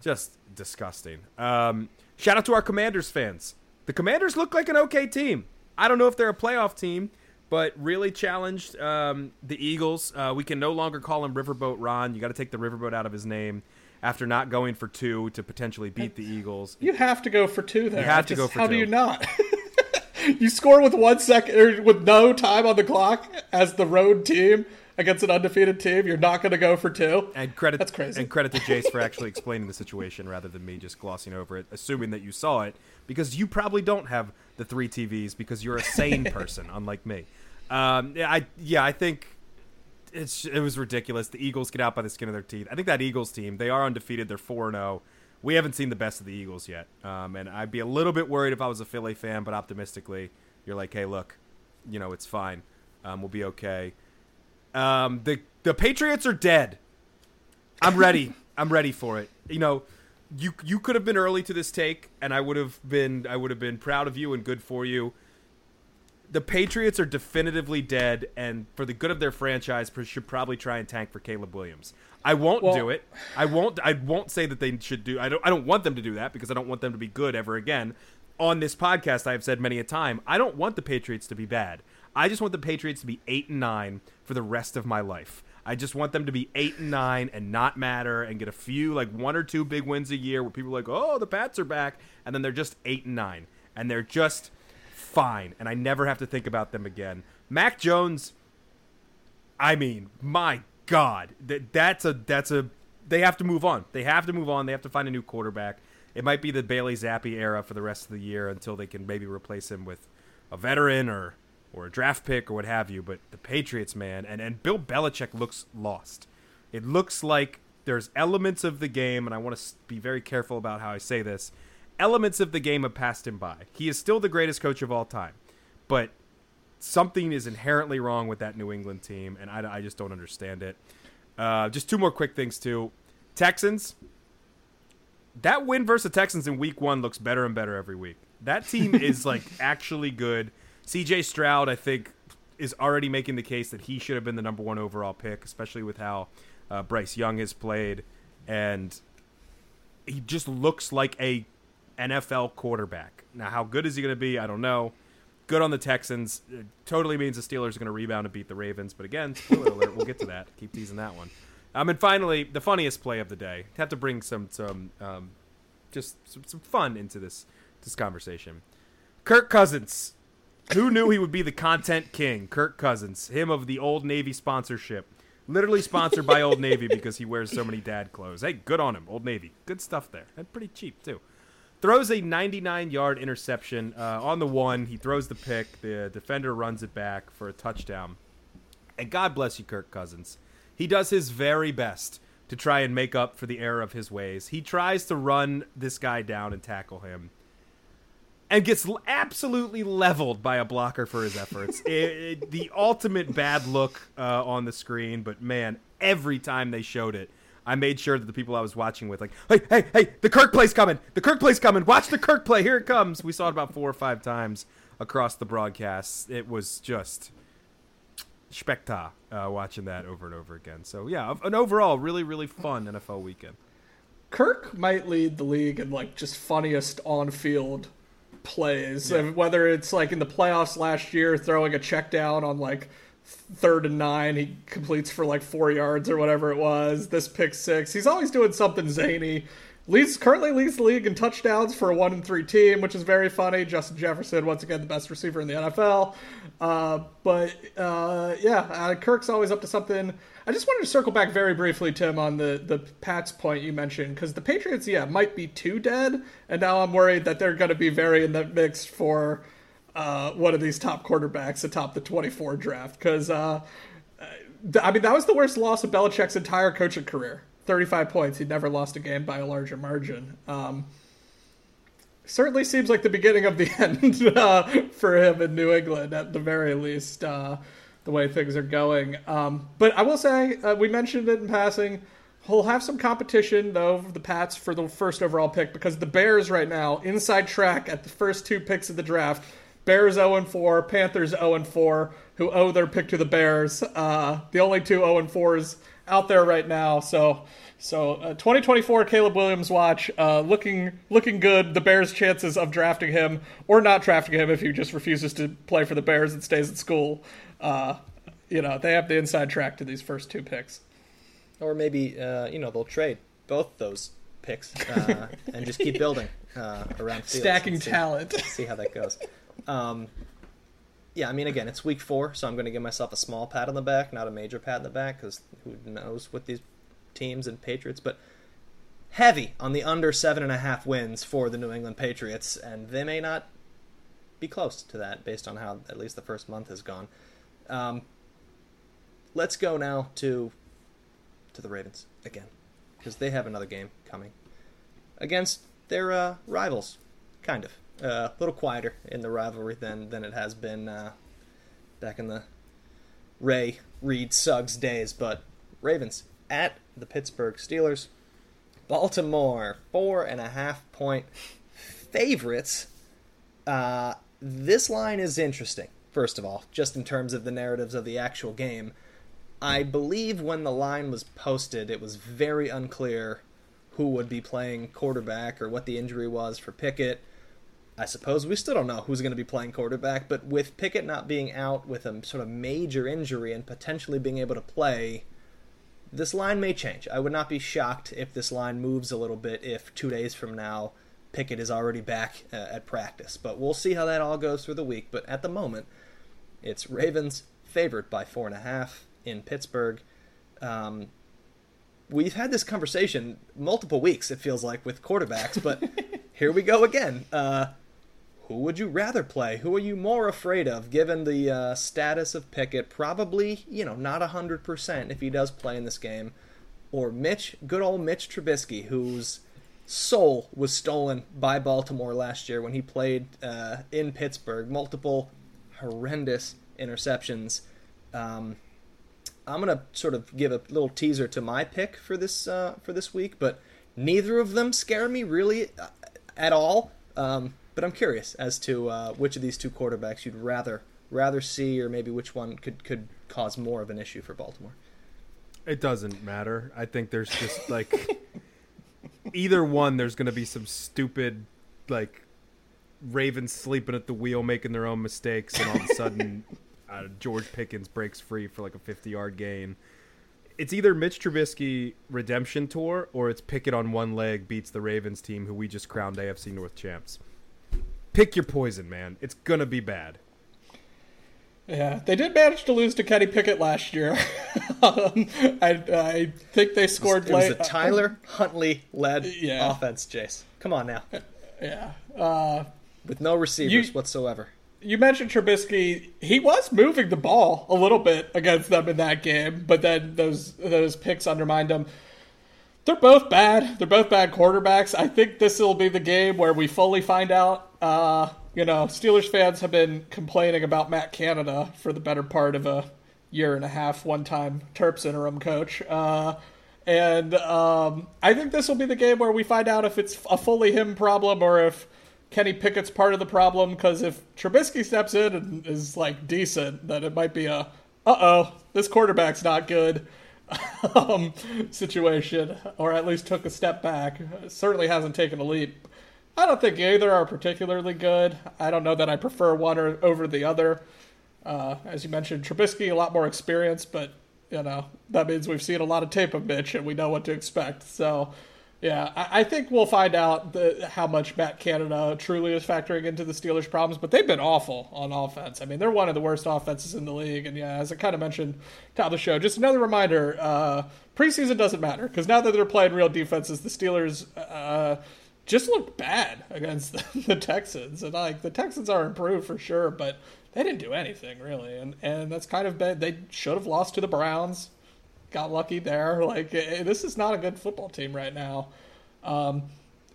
just disgusting. Um, shout out to our Commanders fans. The Commanders look like an okay team. I don't know if they're a playoff team, but really challenged um, the Eagles. Uh, we can no longer call him Riverboat Ron. You got to take the Riverboat out of his name after not going for two to potentially beat the Eagles. You have to go for two there. You have to Just- go for How two. do you not? you score with one second or with no time on the clock as the road team against an undefeated team. You're not going to go for two. And credit That's crazy. And credit to Jace for actually explaining the situation rather than me just glossing over it, assuming that you saw it, because you probably don't have the three TVs because you're a sane person, unlike me. Um, yeah, I yeah, I think it's it was ridiculous. The Eagles get out by the skin of their teeth. I think that Eagles team, they are undefeated. They're four zero. We haven't seen the best of the Eagles yet, um, and I'd be a little bit worried if I was a Philly fan. But optimistically, you're like, hey, look, you know, it's fine. Um, we'll be okay. Um, the the Patriots are dead. I'm ready. I'm ready for it. You know, you you could have been early to this take, and I would have been I would have been proud of you and good for you. The Patriots are definitively dead, and for the good of their franchise, should probably try and tank for Caleb Williams. I won't Well- do it. I won't. I won't say that they should do. I don't. I don't want them to do that because I don't want them to be good ever again. On this podcast, I have said many a time, I don't want the Patriots to be bad. I just want the Patriots to be eight and nine for the rest of my life. I just want them to be eight and nine and not matter and get a few like one or two big wins a year where people are like, oh, the Pats are back, and then they're just eight and nine and they're just fine, and I never have to think about them again. Mac Jones, I mean, my God, that that's a that's a they have to move on. They have to move on. They have to find a new quarterback. It might be the Bailey Zappe era for the rest of the year until they can maybe replace him with a veteran or or a draft pick or what have you. But the Patriots, man, and and Bill Belichick looks lost. It looks like there's elements of the game, and I want to be very careful about how I say this. Elements of the game have passed him by. He is still the greatest coach of all time, but something is inherently wrong with that New England team, and I, I just don't understand it. Uh, just two more quick things too. Texans. That win versus Texans in Week One looks better and better every week. That team is like actually good. C.J. Stroud, I think, is already making the case that he should have been the number one overall pick, especially with how uh, Bryce Young has played, and he just looks like a NFL quarterback. Now, how good is he going to be? I don't know. Good on the Texans. It totally means the Steelers are going to rebound and beat the Ravens. But again, spoiler alert, we'll get to that. Keep teasing that one. Um, and finally, the funniest play of the day. Have to bring some some um, just some, some fun into this this conversation. Kirk Cousins. Who knew he would be the content king? Kirk Cousins, him of the Old Navy sponsorship. Literally sponsored by Old Navy because he wears so many dad clothes. Hey, good on him, Old Navy. Good stuff there. And pretty cheap, too. Throws a 99 yard interception uh, on the one. He throws the pick. The defender runs it back for a touchdown. And God bless you, Kirk Cousins. He does his very best to try and make up for the error of his ways. He tries to run this guy down and tackle him and gets absolutely leveled by a blocker for his efforts. it, it, the ultimate bad look uh, on the screen, but man, every time they showed it, I made sure that the people I was watching with, like, hey, hey, hey, the Kirk play's coming. The Kirk play's coming. Watch the Kirk play. Here it comes. We saw it about four or five times across the broadcasts. It was just spectacular uh, watching that over and over again. So, yeah, an overall really, really fun NFL weekend. Kirk might lead the league in, like, just funniest on field plays. Yeah. Whether it's, like, in the playoffs last year, throwing a check down on, like, third and nine, he completes for like four yards or whatever it was. This pick six, he's always doing something zany. Leads currently leads the league in touchdowns for a one and three team, which is very funny. Justin Jefferson, once again, the best receiver in the NFL. Uh, but uh, yeah, uh, Kirk's always up to something. I just wanted to circle back very briefly, Tim, on the the Pats point you mentioned because the Patriots, yeah, might be too dead, and now I'm worried that they're going to be very in the mix for uh, one of these top quarterbacks atop the 24 draft because uh, I mean that was the worst loss of Belichick's entire coaching career. 35 points. He'd never lost a game by a larger margin. Um, certainly seems like the beginning of the end uh, for him in New England, at the very least, uh, the way things are going. Um, but I will say, uh, we mentioned it in passing. He'll have some competition, though, the Pats for the first overall pick because the Bears right now, inside track at the first two picks of the draft, Bears 0 4, Panthers 0 4, who owe their pick to the Bears. Uh, the only two 0 4s out there right now. So, so uh, 2024 Caleb Williams watch uh, looking looking good. The Bears' chances of drafting him or not drafting him if he just refuses to play for the Bears and stays at school. Uh, you know, they have the inside track to these first two picks. Or maybe uh, you know they'll trade both those picks uh, and just keep building uh, around stacking see, talent. See how that goes. Um, yeah, I mean, again, it's week four, so I'm going to give myself a small pat on the back, not a major pat on the back, because who knows with these teams and Patriots, but heavy on the under seven and a half wins for the New England Patriots, and they may not be close to that based on how at least the first month has gone. Um, let's go now to to the Ravens again, because they have another game coming against their uh, rivals, kind of uh, a little quieter in the rivalry than than it has been uh, back in the Ray Reed Suggs days. But Ravens at the Pittsburgh Steelers, Baltimore four and a half point favorites. Uh, this line is interesting. First of all, just in terms of the narratives of the actual game, I believe when the line was posted, it was very unclear who would be playing quarterback or what the injury was for Pickett. I suppose we still don't know who's going to be playing quarterback, but with Pickett not being out with a sort of major injury and potentially being able to play, this line may change. I would not be shocked if this line moves a little bit if two days from now Pickett is already back uh, at practice. But we'll see how that all goes through the week. But at the moment, it's Ravens favored by four and a half in Pittsburgh. Um, we've had this conversation multiple weeks, it feels like, with quarterbacks, but here we go again. Uh, who would you rather play? Who are you more afraid of, given the uh, status of Pickett? Probably, you know, not 100% if he does play in this game. Or Mitch, good old Mitch Trubisky, whose soul was stolen by Baltimore last year when he played uh, in Pittsburgh. Multiple horrendous interceptions. Um, I'm gonna sort of give a little teaser to my pick for this uh, for this week, but neither of them scare me really uh, at all. Um, but I'm curious as to uh, which of these two quarterbacks you'd rather rather see, or maybe which one could could cause more of an issue for Baltimore. It doesn't matter. I think there's just like either one. There's to be some stupid like Ravens sleeping at the wheel, making their own mistakes, and all of a sudden uh, George Pickens breaks free for like a 50 yard gain. It's either Mitch Trubisky redemption tour or it's Pickett on one leg beats the Ravens team who we just crowned AFC North champs pick your poison, man. It's gonna be bad. Yeah, they did manage to lose to Kenny Pickett last year. um, I, I, think they scored it was, late. It was a Tyler Huntley led yeah. offense, Jace. Come on now. Yeah. Uh, With no receivers you, whatsoever. You mentioned Trubisky. He was moving the ball a little bit against them in that game, but then those those picks undermined him. They're both bad. They're both bad quarterbacks. I think this will be the game where we fully find out. Uh, you know, Steelers fans have been complaining about Matt Canada for the better part of a year and a half. One time Terps interim coach. Uh, and um, I think this will be the game where we find out if it's a fully him problem or if Kenny Pickett's part of the problem. Because if Trubisky steps in and is like decent, then it might be a uh oh, this quarterback's not good um, situation, or at least took a step back. Certainly hasn't taken a leap. I don't think either are particularly good. I don't know that I prefer one or, over the other. Uh, as you mentioned, Trubisky a lot more experience, but you know that means we've seen a lot of tape of Mitch and we know what to expect. So, yeah, I, think we'll find out the, how much Matt Canada truly is factoring into the Steelers' problems. But they've been awful on offense. I mean, they're one of the worst offenses in the league. And yeah, as I kind of mentioned top of the show, just another reminder: uh, preseason doesn't matter because now that they're playing real defenses, the Steelers. Uh, just looked bad against the, the Texans, and like the Texans are improved for sure, but they didn't do anything really, and and that's kind of bad. They should have lost to the Browns. Got lucky there. Like eh, this is not a good football team right now. Um,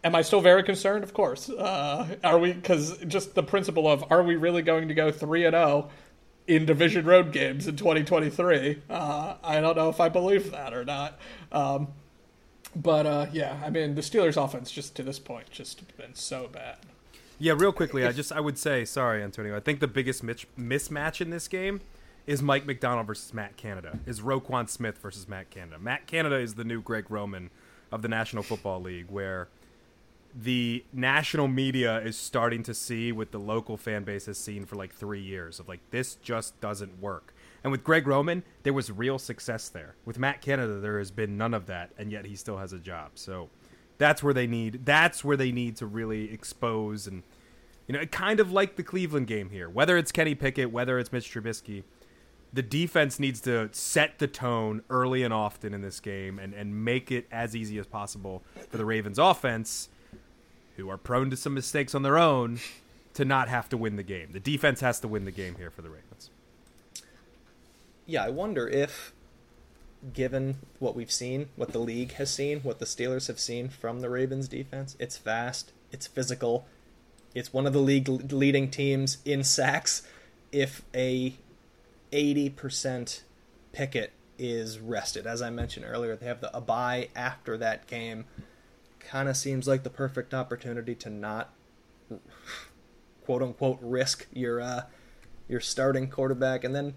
am I still very concerned? Of course. Uh, are we? Because just the principle of are we really going to go three and zero oh in division road games in 2023? Uh, I don't know if I believe that or not. Um, but uh, yeah, I mean the Steelers' offense just to this point just been so bad. Yeah, real quickly, I just I would say sorry, Antonio. I think the biggest mismatch in this game is Mike Macdonald versus Matt Canada. Is Roquan Smith versus Matt Canada. Matt Canada is the new Greg Roman of the National Football League, where the national media is starting to see what the local fan base has seen for like three years of like this just doesn't work. And with Greg Roman, there was real success there. With Matt Canada, there has been none of that, and yet he still has a job. So that's where they need. That's where they need to really expose and you know, kind of like the Cleveland game here. Whether it's Kenny Pickett, whether it's Mitch Trubisky, the defense needs to set the tone early and often in this game and, and make it as easy as possible for the Ravens offense, who are prone to some mistakes on their own, to not have to win the game. The defense has to win the game here for the Ravens yeah, I wonder if, given what we've seen, what the league has seen, what the Steelers have seen from the Ravens defense, it's fast, it's physical, it's one of the league leading teams in sacks. If a 80% Pickett is rested, as I mentioned earlier, they have the a bye after that game. Kind of seems like the perfect opportunity to not quote unquote risk your uh, your starting quarterback, and then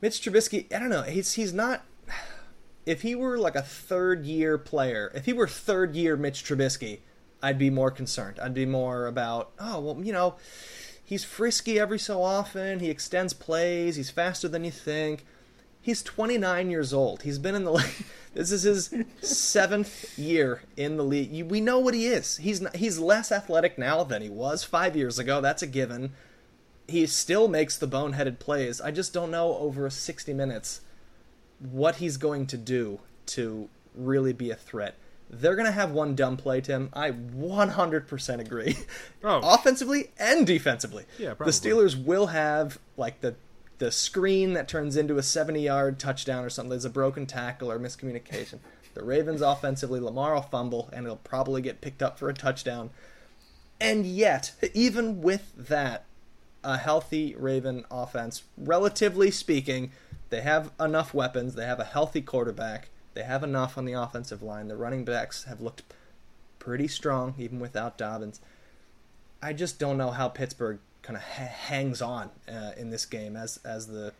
Mitch Trubisky, I don't know. He's he's not. If he were like a third year player, if he were third year Mitch Trubisky, I'd be more concerned. I'd be more about, oh well, you know, he's frisky every so often. He extends plays. He's faster than you think. He's 29 years old. He's been in the league. This is his seventh year in the league. We know what he is. He's not, he's less athletic now than he was five years ago. That's a given he still makes the boneheaded plays. I just don't know over 60 minutes what he's going to do to really be a threat. They're going to have one dumb play, Tim. I 100% agree. Oh. Offensively and defensively. Yeah, probably. The Steelers will have like the the screen that turns into a 70-yard touchdown or something. There's a broken tackle or miscommunication. The Ravens offensively, Lamar will fumble and it'll probably get picked up for a touchdown. And yet, even with that, a healthy Raven offense, relatively speaking. They have enough weapons. They have a healthy quarterback. They have enough on the offensive line. The running backs have looked pretty strong, even without Dobbins. I just don't know how Pittsburgh kind of ha- hangs on uh, in this game as as the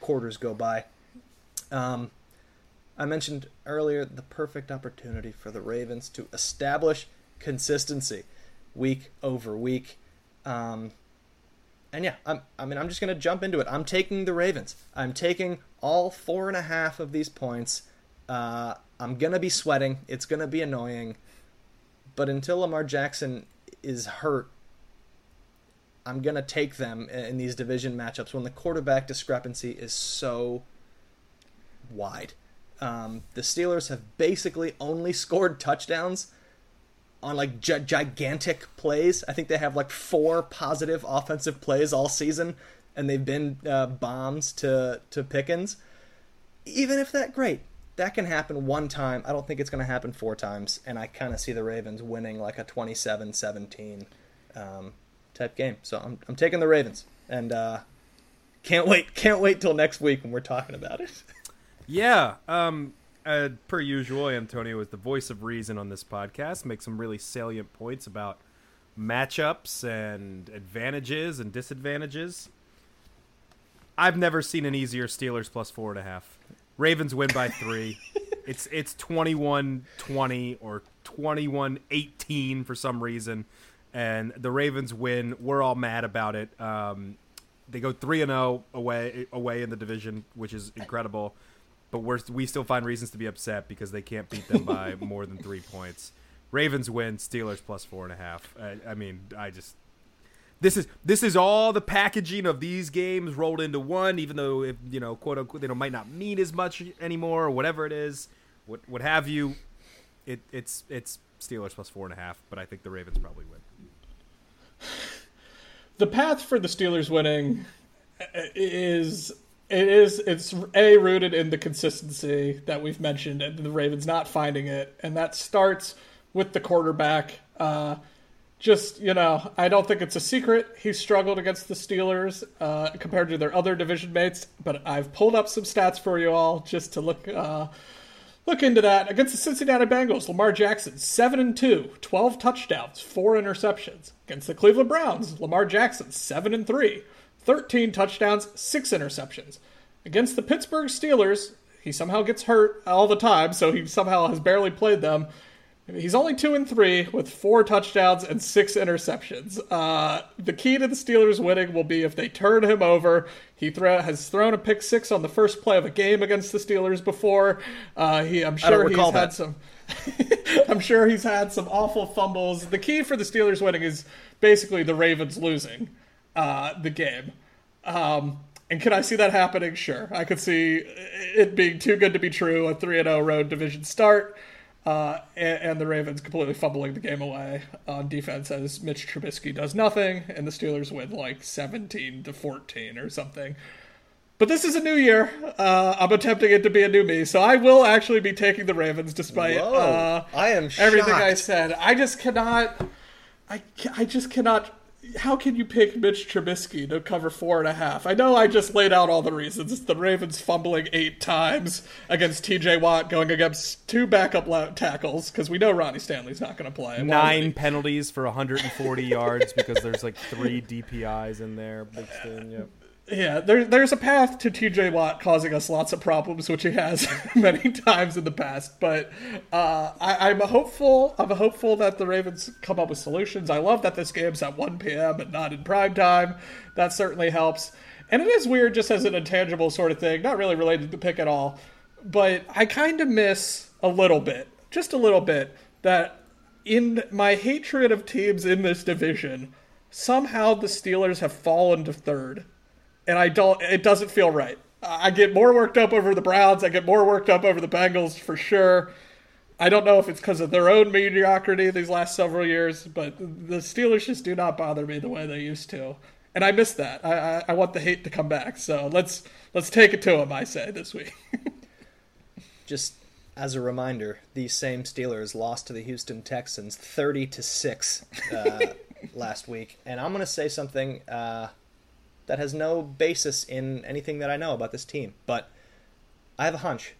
quarters go by. Um, I mentioned earlier the perfect opportunity for the Ravens to establish consistency week over week. Um, and yeah, I'm, I mean, I'm just going to jump into it. I'm taking the Ravens. I'm taking all four and a half of these points. Uh, I'm to be sweating. It's to be annoying. But until Lamar Jackson is hurt, I'm to take them in these division matchups when the quarterback discrepancy is so wide. Um, the Steelers have basically only scored touchdowns on like gi- gigantic plays. I think they have like four positive offensive plays all season, and they've been uh, bombs to to Pickens. Even if that great, that can happen one time. I don't think it's going to happen four times, and I kind of see the Ravens winning like a 27-17 um, type game. So I'm I'm taking the Ravens, and uh, can't wait can't wait till next week when we're talking about it. Yeah. Um, uh, per usual, Antonio is the voice of reason on this podcast. Makes some really salient points about matchups and advantages and disadvantages. I've never seen an easier Steelers plus four and a half. Ravens win by three. it's it's 21-20 or 21-18 for some reason, and the Ravens win. We're all mad about it. Um, they go three and zero away away in the division, which is incredible. But we're we still find reasons to be upset because they can't beat them by more than three points. Ravens win. Steelers plus four and a half. I, I mean, I just this is this is all the packaging of these games rolled into one. Even though if you know, quote unquote, they don't, might not mean as much anymore or whatever it is, what what have you. It it's it's Steelers plus four and a half, but I think the Ravens probably win. The path for the Steelers winning is it is it's a rooted in the consistency that we've mentioned and the Ravens not finding it, and that starts with the quarterback. Uh, just you know, I don't think it's a secret he struggled against the Steelers uh, compared to their other division mates. But I've pulled up some stats for you all just to look uh, look into that against the Cincinnati Bengals. Lamar Jackson seven and 2, 12 touchdowns, four interceptions. Against the Cleveland Browns, Lamar Jackson seven and 3, 13 touchdowns, six interceptions. Against the Pittsburgh Steelers, he somehow gets hurt all the time, so he somehow has barely played them. He's only two and three with four touchdowns and six interceptions. Uh, the key to the Steelers winning will be if they turn him over. He throw, has thrown a pick six on the first play of a game against the Steelers before. Uh, he, I'm sure he's that. had some. I'm sure he's had some awful fumbles. The key for the Steelers winning is basically the Ravens losing uh, the game. Um, and can I see that happening? Sure, I could see it being too good to be true. A three and zero road division start. Uh, and, and, the Ravens completely fumbling the game away on defense as Mitch Trubisky does nothing, and the Steelers win like 17 to 14 or something. But this is a new year. Uh, I'm attempting it to be a new me, so I will actually be taking the Ravens despite uh, I am everything shocked. I said. I just cannot. I, I just cannot how can you pick Mitch Trubisky to cover four and a half? I know I just laid out all the reasons. It's the Ravens fumbling eight times against T.J. Watt, going against two backup tackles because we know Ronnie Stanley's not going to play. Nine penalties for 140 yards because there's like three DPIs in there in. Yep. Yeah, there, there's a path to TJ Watt causing us lots of problems, which he has many times in the past. But uh, I, am hopeful. I'm hopeful that the Ravens come up with solutions. I love that this game's at 1 p.m. and not in prime time. That certainly helps. And it is weird, just as an intangible sort of thing, not really related to the pick at all. But I kind of miss a little bit, just a little bit, that in my hatred of teams in this division, somehow the Steelers have fallen to third and I don't. It doesn't feel right. I get more worked up over the Browns. I get more worked up over the Bengals for sure. I don't know if it's because of their own mediocrity these last several years, but the Steelers just do not bother me the way they used to, and I miss that. I, I, I want the hate to come back. So let's let's take it to them. I say this week. just as a reminder, these same Steelers lost to the Houston Texans thirty to six uh, last week, and I'm going to say something. Uh, that has no basis in anything that I know about this team. But I have a hunch.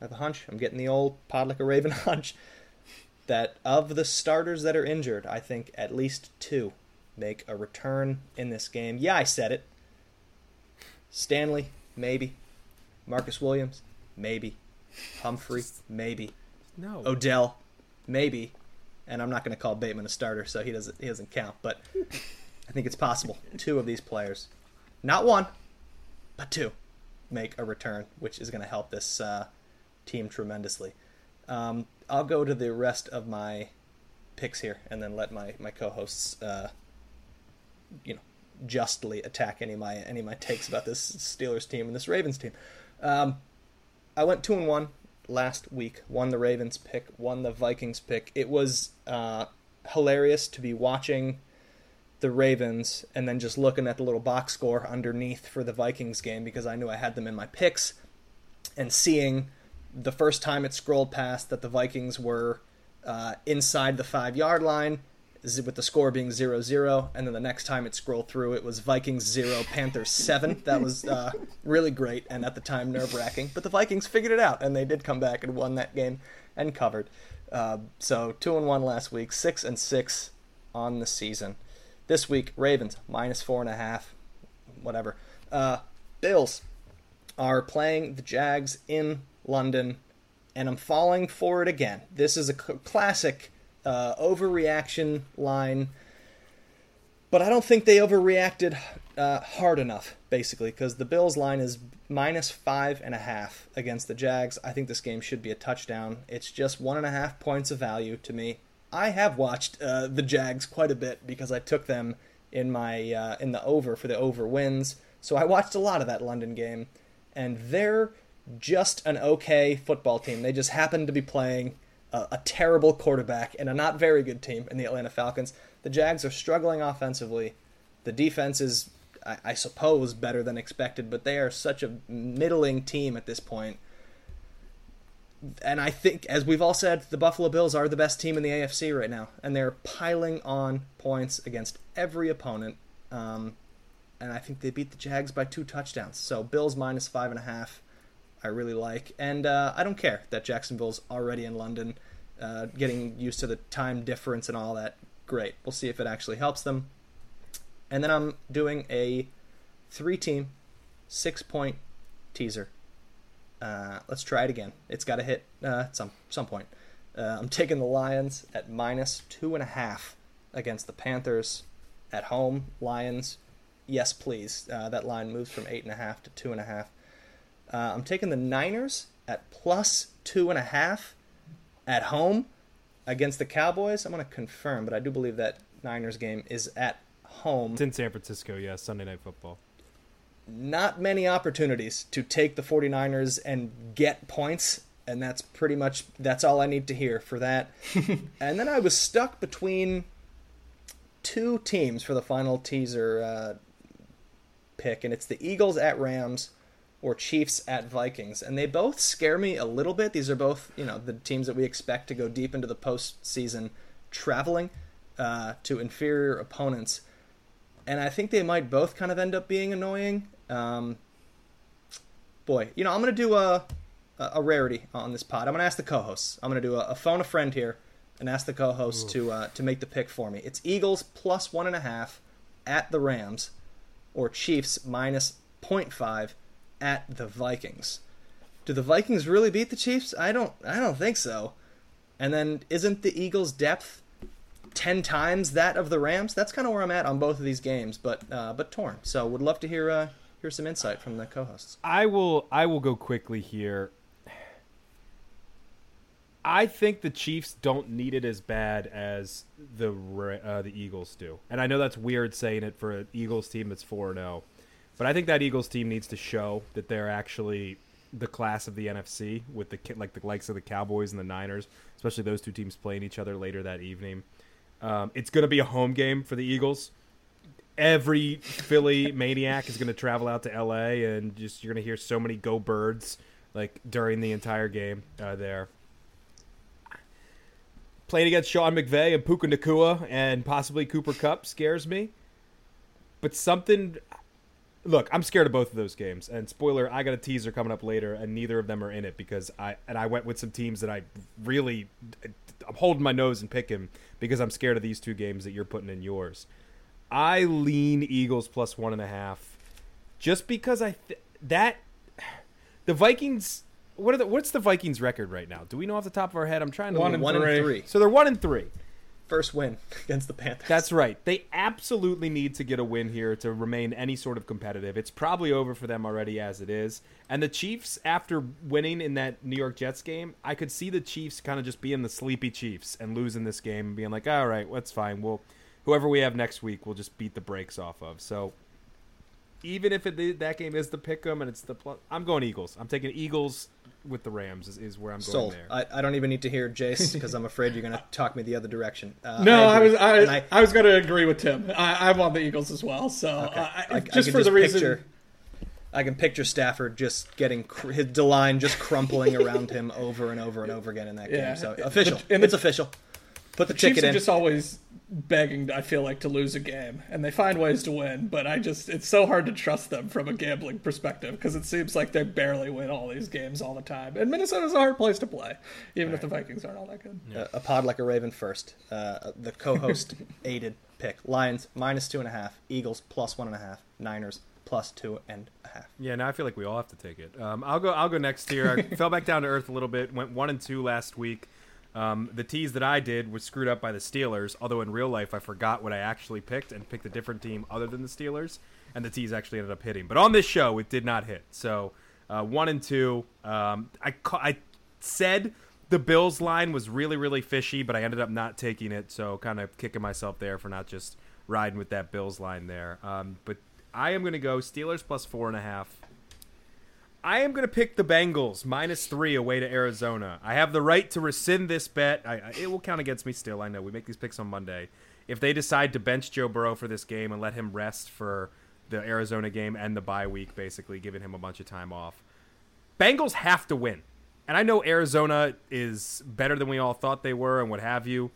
I have a hunch. I'm getting the old pod like a raven hunch that of the starters that are injured, I think at least two make a return in this game. Yeah, I said it. Stanley, maybe. Marcus Williams, maybe. Humphrey, maybe. No. Odell, maybe. And I'm not going to call Bateman a starter, so he doesn't he doesn't count. But I think it's possible two of these players, not one, but two, make a return, which is going to help this uh, team tremendously. Um, I'll go to the rest of my picks here, and then let my my co-hosts, uh, you know, justly attack any of my any of my takes about this Steelers team and this Ravens team. Um, I went two and one last week. Won the Ravens pick, won the Vikings pick. It was uh, hilarious to be watching the Ravens and then just looking at the little box score underneath for the Vikings game because I knew I had them in my picks and seeing the first time it scrolled past that the Vikings were uh, inside the five yard line, with the score being 0 0. And then the next time it scrolled through, it was Vikings 0, Panthers 7. That was uh, really great and at the time nerve wracking. But the Vikings figured it out and they did come back and won that game and covered. Uh, so 2 and 1 last week, 6 and 6 on the season. This week, Ravens minus 4.5, whatever. Uh, Bills are playing the Jags in London, and I'm falling for it again. This is a classic uh, overreaction line, but I don't think they overreacted uh, hard enough, basically, because the Bills line is minus five and a half against the Jags. I think this game should be a touchdown. It's just one and a half points of value to me. I have watched uh, the Jags quite a bit because I took them in my uh, in the over for the over wins. So I watched a lot of that London game, and they're just an okay football team. They just happen to be playing a, a terrible quarterback and a not very good team in the Atlanta Falcons. The Jags are struggling offensively. The defense is, I, I suppose, better than expected, but they are such a middling team at this point. And I think, as we've all said, the Buffalo Bills are the best team in the AFC right now, and they're piling on points against every opponent. Um, and I think they beat the Jags by two touchdowns. So Bills minus five and a half. I really like. And uh, I don't care that Jacksonville's already in London, uh, getting used to the time difference and all that. Great. We'll see if it actually helps them. And then I'm doing a three team, six point teaser. Uh, let's try it again. It's got to hit uh, at some, some point. Uh, I'm taking the Lions at minus two and a half against the Panthers at home. Lions, yes, please. Uh, that line moves from eight and a half to two and a half. Uh, I'm taking the Niners at plus two and a half at home against the Cowboys. I'm going to confirm, but I do believe that Niners game is at home. It's in San Francisco, yeah, Sunday Night Football. Not many opportunities to take the 49ers and get points, and that's pretty much that's all I need to hear for that. and then I was stuck between two teams for the final teaser uh, pick, and it's the Eagles at Rams or Chiefs at Vikings, and they both scare me a little bit. These are both, you know, the teams that we expect to go deep into the postseason, traveling uh, to inferior opponents, and I think they might both kind of end up being annoying. Um, boy, you know, I'm gonna do a a rarity on this pod. I'm gonna ask the co-hosts. I'm gonna do a, a phone a friend here and ask the co-hosts to uh, to make the pick for me. It's Eagles plus one and a half at the Rams, or Chiefs minus 0.5 at the Vikings. Do the Vikings really beat the Chiefs? I don't I don't think so. And then isn't the Eagles' depth ten times that of the Rams? That's kind of where I'm at on both of these games, but uh, but torn. So would love to hear uh, hear some insight from the co-hosts. I will I will go quickly here. I think the Chiefs don't need it as bad as the uh, the Eagles do, and I know that's weird saying it for an Eagles team that's four zero. But I think that Eagles team needs to show that they're actually the class of the NFC with the like the likes of the Cowboys and the Niners, especially those two teams playing each other later that evening. Um, it's going to be a home game for the Eagles. Every Philly maniac is going to travel out to LA, and just you're going to hear so many "Go Birds" like during the entire game uh, there. Playing against Sean McVay and Puka Nacua and possibly Cooper Kupp scares me, but something look, I'm scared of both of those games. And spoiler, I got a teaser coming up later, and neither of them are in it because I and I went with some teams that I really I'm holding my nose and picking because I'm scared of these two games that you're putting in yours. I lean Eagles plus one and a half, just because I th- that the Vikings. What are the, what's the Vikings record right now? Do we know off the top of our head? I'm trying to one, look. and, one three. and three. So they're one and three first win against the Panthers. That's right. They absolutely need to get a win here to remain any sort of competitive. It's probably over for them already as it is. And the Chiefs, after winning in that New York Jets game, I could see the Chiefs kind of just being the sleepy Chiefs and losing this game and being like, all right, that's fine. We'll whoever we have next week, we'll just beat the brakes off of. So even if it, that game is the pick 'em and it's the plus, I'm going Eagles. I'm taking Eagles with the Rams is, is where I'm going Sold. there. I, I don't even need to hear Jace because I'm afraid you're going to talk me the other direction. Uh, No, I, agree. was I, And I, I was going to agree with Tim. I, I want the Eagles as well. So Okay. I, I- I just could for the reason, picture- I can picture Stafford just getting cr- his the line just crumpling around him over and over and over again in that Yeah. game. So official, The- and it's official. Put the, Chiefs ticket are in. just always begging, I feel like, to lose a game, and they find ways to win. But I just, it's so hard to trust them from a gambling perspective because it seems like they barely win all these games all the time. And Minnesota's a hard place to play, even if the Vikings aren't all that good. a, a pod like a raven first. Uh, the co-host aided pick: Lions minus two and a half, Eagles plus one and a half, Niners plus two and a half. Yeah, now I feel like we all have to take it. Um, I'll go. I'll go next here. I fell back down to earth a little bit. Went one and two last week. Um, the teas that I did was screwed up by the Steelers. Although in real life, I forgot what I actually picked and picked a different team other than the Steelers, and the teas actually ended up hitting. But on this show, it did not hit. So uh, one and two. Um, I ca- I said the Bills line was really really fishy, but I ended up not taking it. So kind of kicking myself there for not just riding with that Bills line there. Um, but I am going to go Steelers plus four and a half. I am going to pick the Bengals minus three away to Arizona. I have the right to rescind this bet. I, I, it will count against me still. I know we make these picks on Monday. If they decide to bench Joe Burrow for this game and let him rest for the Arizona game and the bye week, basically giving him a bunch of time off, Bengals have to win. And I know Arizona is better than we all thought they were and what have you.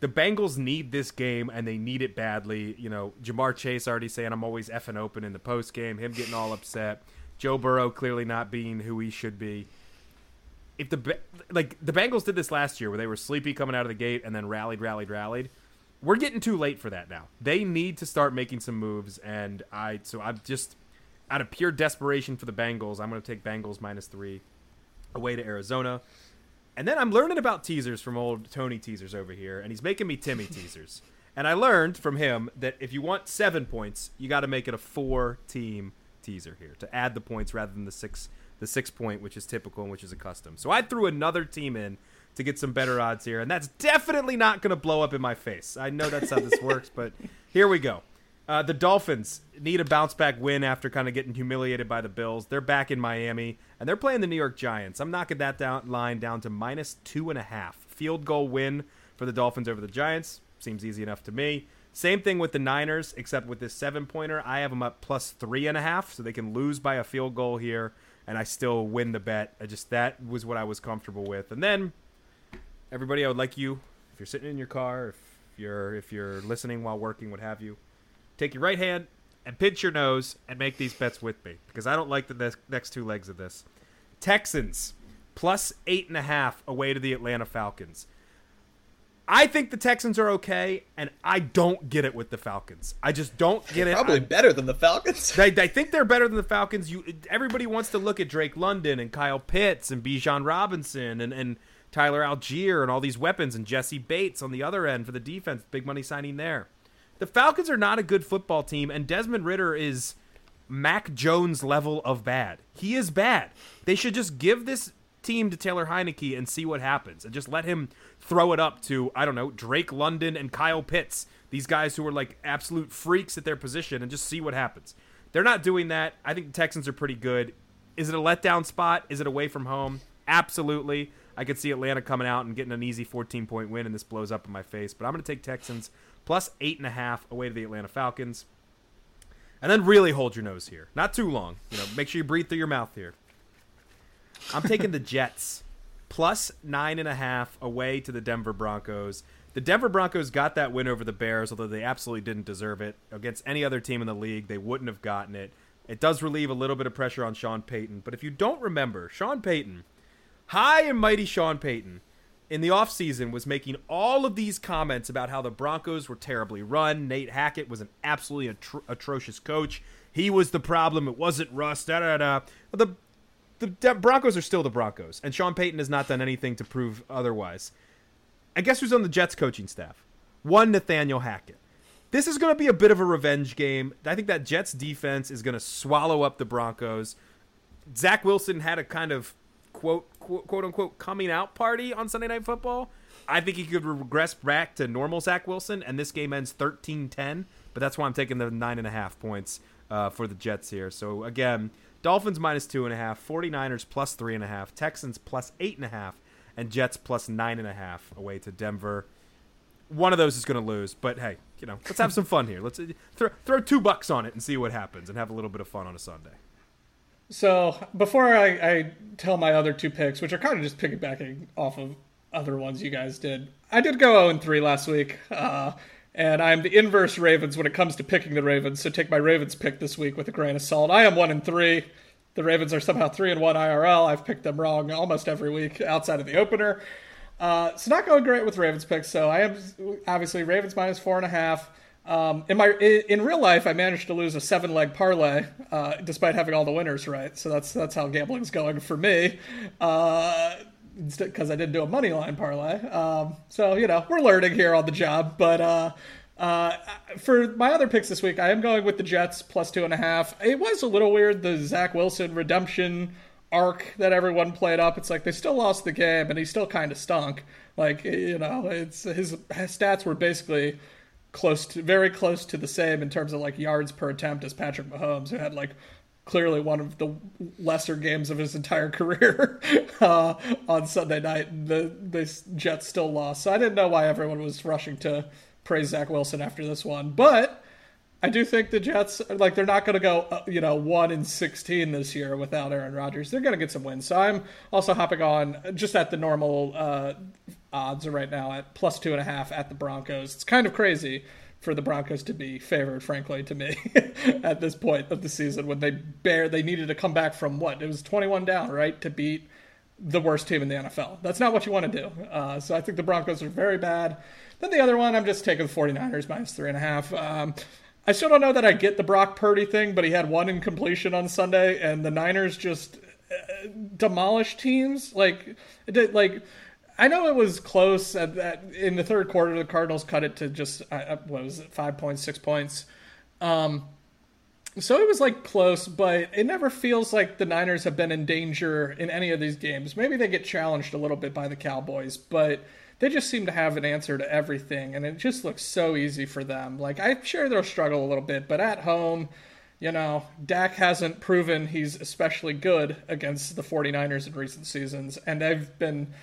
The Bengals need this game and they need it badly. You know, Ja'Marr Chase already saying I'm always effing open in the post game, him getting all upset. Joe Burrow clearly not being who he should be. If the like the Bengals did this last year where they were sleepy coming out of the gate and then rallied, rallied, rallied. We're getting too late for that now. They need to start making some moves and I so I'm just out of pure desperation for the Bengals, I'm going to take Bengals minus 3 away to Arizona. And then I'm learning about teasers from old Tony teasers over here, and he's making me Timmy teasers. And I learned from him that if you want seven points, you got to make it a four-team teaser here to add the points rather than the six, the six point, which is typical and which is a custom. So I threw another team in to get some better odds here, and that's definitely not going to blow up in my face. I know that's how this works, but here we go. Uh, the Dolphins need a bounce back win after kind of getting humiliated by the Bills. They're back in Miami and they're playing the New York Giants. I'm knocking that down line down to minus two and a half. Field goal win for the Dolphins over the Giants seems easy enough to me. Same thing with the Niners, except with this seven pointer, I have them up plus three and a half, so they can lose by a field goal here, and I still win the bet. I just that was what I was comfortable with. And then everybody, I would like you, if you're sitting in your car, if you're if you're listening while working, what have you, take your right hand and pinch your nose and make these bets with me because I don't like the next- two legs of this. Texans plus eight and a half away to the Atlanta Falcons. I think the Texans are okay, and I don't get it with the Falcons. I just don't get it. Probably I'm- better than the Falcons. I, I think they're better than the Falcons. You, everybody wants to look at Drake London and Kyle Pitts and Bijan Robinson and, and Tyler Allgeier and all these weapons and Jessie Bates on the other end for the defense. Big money signing there. The Falcons are not a good football team, and Desmond Ridder is Mac Jones level of bad. He is bad. They should just give this team to Taylor Heinicke and see what happens, and just let him throw it up to I don't know Drake London and Kyle Pitts, these guys who are like absolute freaks at their position, and just see what happens. They're not doing that. I think the Texans are pretty good. Is it a letdown spot? Is it away from home? Absolutely. I could see Atlanta coming out and getting an easy 14 point win, and this blows up in my face. But I'm going to take Texans plus eight and a half away to the Atlanta Falcons. And then really hold your nose here. Not too long. You know, make sure you breathe through your mouth here. I'm taking the Jets plus nine and a half away to the Denver Broncos. The Denver Broncos got that win over the Bears, although they absolutely didn't deserve it. Against any other team in the league, they wouldn't have gotten it. It does relieve a little bit of pressure on Sean Payton. But if you don't remember, Sean Payton, high and mighty Sean Payton, in the offseason was making all of these comments about how the Broncos were terribly run. Nate Hackett was an absolutely atro- atrocious coach. He was the problem. It wasn't Russ. Da da da. The the De- Broncos are still the Broncos, and Sean Payton has not done anything to prove otherwise. And guess who's on the Jets coaching staff? One Nathaniel Hackett. This is going to be a bit of a revenge game. I think that Jets defense is going to swallow up the Broncos. Zach Wilson had a kind of quote, quote quote unquote coming out party on Sunday Night Football. I think he could regress back to normal Zach Wilson, and this game ends 13-10. But that's why I'm taking the nine and a half points uh, for the Jets here. So again, Dolphins minus two and a half, 49ers plus three and a half, Texans plus eight and a half, and Jets plus nine and a half away to Denver. One of those is going to lose, but hey, you know, let's have some fun here. Let's uh, throw throw two bucks on it and see what happens, and have a little bit of fun on a Sunday. So before I, I tell my other two picks, which are kind of just piggybacking off of other ones you guys did, I did go 0 3 last week. Uh, and I'm the inverse Ravens when it comes to picking the Ravens. So take my Ravens pick this week with a grain of salt. I am one and three. The Ravens are somehow three and one IRL. I've picked them wrong almost every week outside of the opener. Uh, so not going great with Ravens picks. So I am obviously Ravens minus four and a half. Um, in my in real life, I managed to lose a seven leg parlay uh, despite having all the winners right. So that's that's how gambling's going for me. Uh, because I didn't do a money line parlay. Um, so you know we're learning here on the job. But uh, uh, for my other picks this week, I am going with the Jets plus two and a half. It was a little weird the Zach Wilson redemption arc that everyone played up. It's like they still lost the game and he still kind of stunk. Like you know, it's his, his stats were basically close to very close to the same in terms of like yards per attempt as Patrick Mahomes, who had like clearly one of the lesser games of his entire career uh, on Sunday night. The the Jets still lost, so I didn't know why everyone was rushing to praise Zach Wilson after this one. But I do think the Jets like they're not going to go uh, you know one in sixteen this year without Aaron Rodgers. They're going to get some wins. So I'm also hopping on just at the normal uh, odds right now at plus two and a half at the Broncos. It's kind of crazy for the Broncos to be favored, frankly, to me at this point of the season when they bear they needed to come back from what it was 21 down, right, to beat the worst team in the NFL. That's not what you want to do. Uh, so I think the Broncos are very bad. Then the other one, I'm just taking the 49ers minus three and a half. Um, I still don't know that I get the Brock Purdy thing, but he had one incompletion on Sunday, and the Niners just uh, demolished teams. Like, like I know it was close at, at, in the third quarter. The Cardinals cut it to just uh, uh, what was it, five points, six points. Um, so it was like close, but it never feels like the Niners have been in danger in any of these games. Maybe they get challenged a little bit by the Cowboys, but they just seem to have an answer to everything, and it just looks so easy for them. Like I'm sure they'll struggle a little bit, but at home, you know, Dak hasn't proven he's especially good against the 49ers in recent seasons, and they've been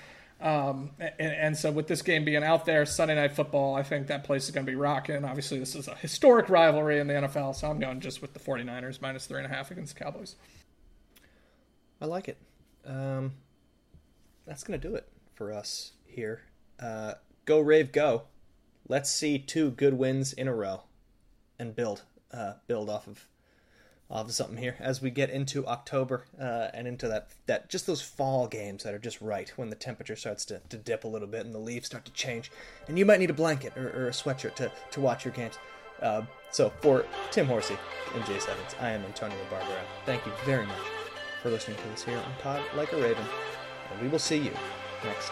um, and, and, so with this game being out there, Sunday night football, I think that place is going to be rocking. Obviously, this is a historic rivalry in the NFL, so I'm going just with the 49ers minus three and a half against the Cowboys. I like it. Um, that's going to do it for us here. Uh, go Rave, go! Let's see two good wins in a row, and build, uh, build off of of something here as we get into October uh, and into that that just those fall games that are just right when the temperature starts to, to dip a little bit and the leaves start to change and you might need a blanket or, or a sweatshirt to, to watch your games. Uh, so for Tim Horsey and Jay Sevens, I am Antonio Barbera. Thank you very much for listening to us here on Pod Like a Raven, and we will see you next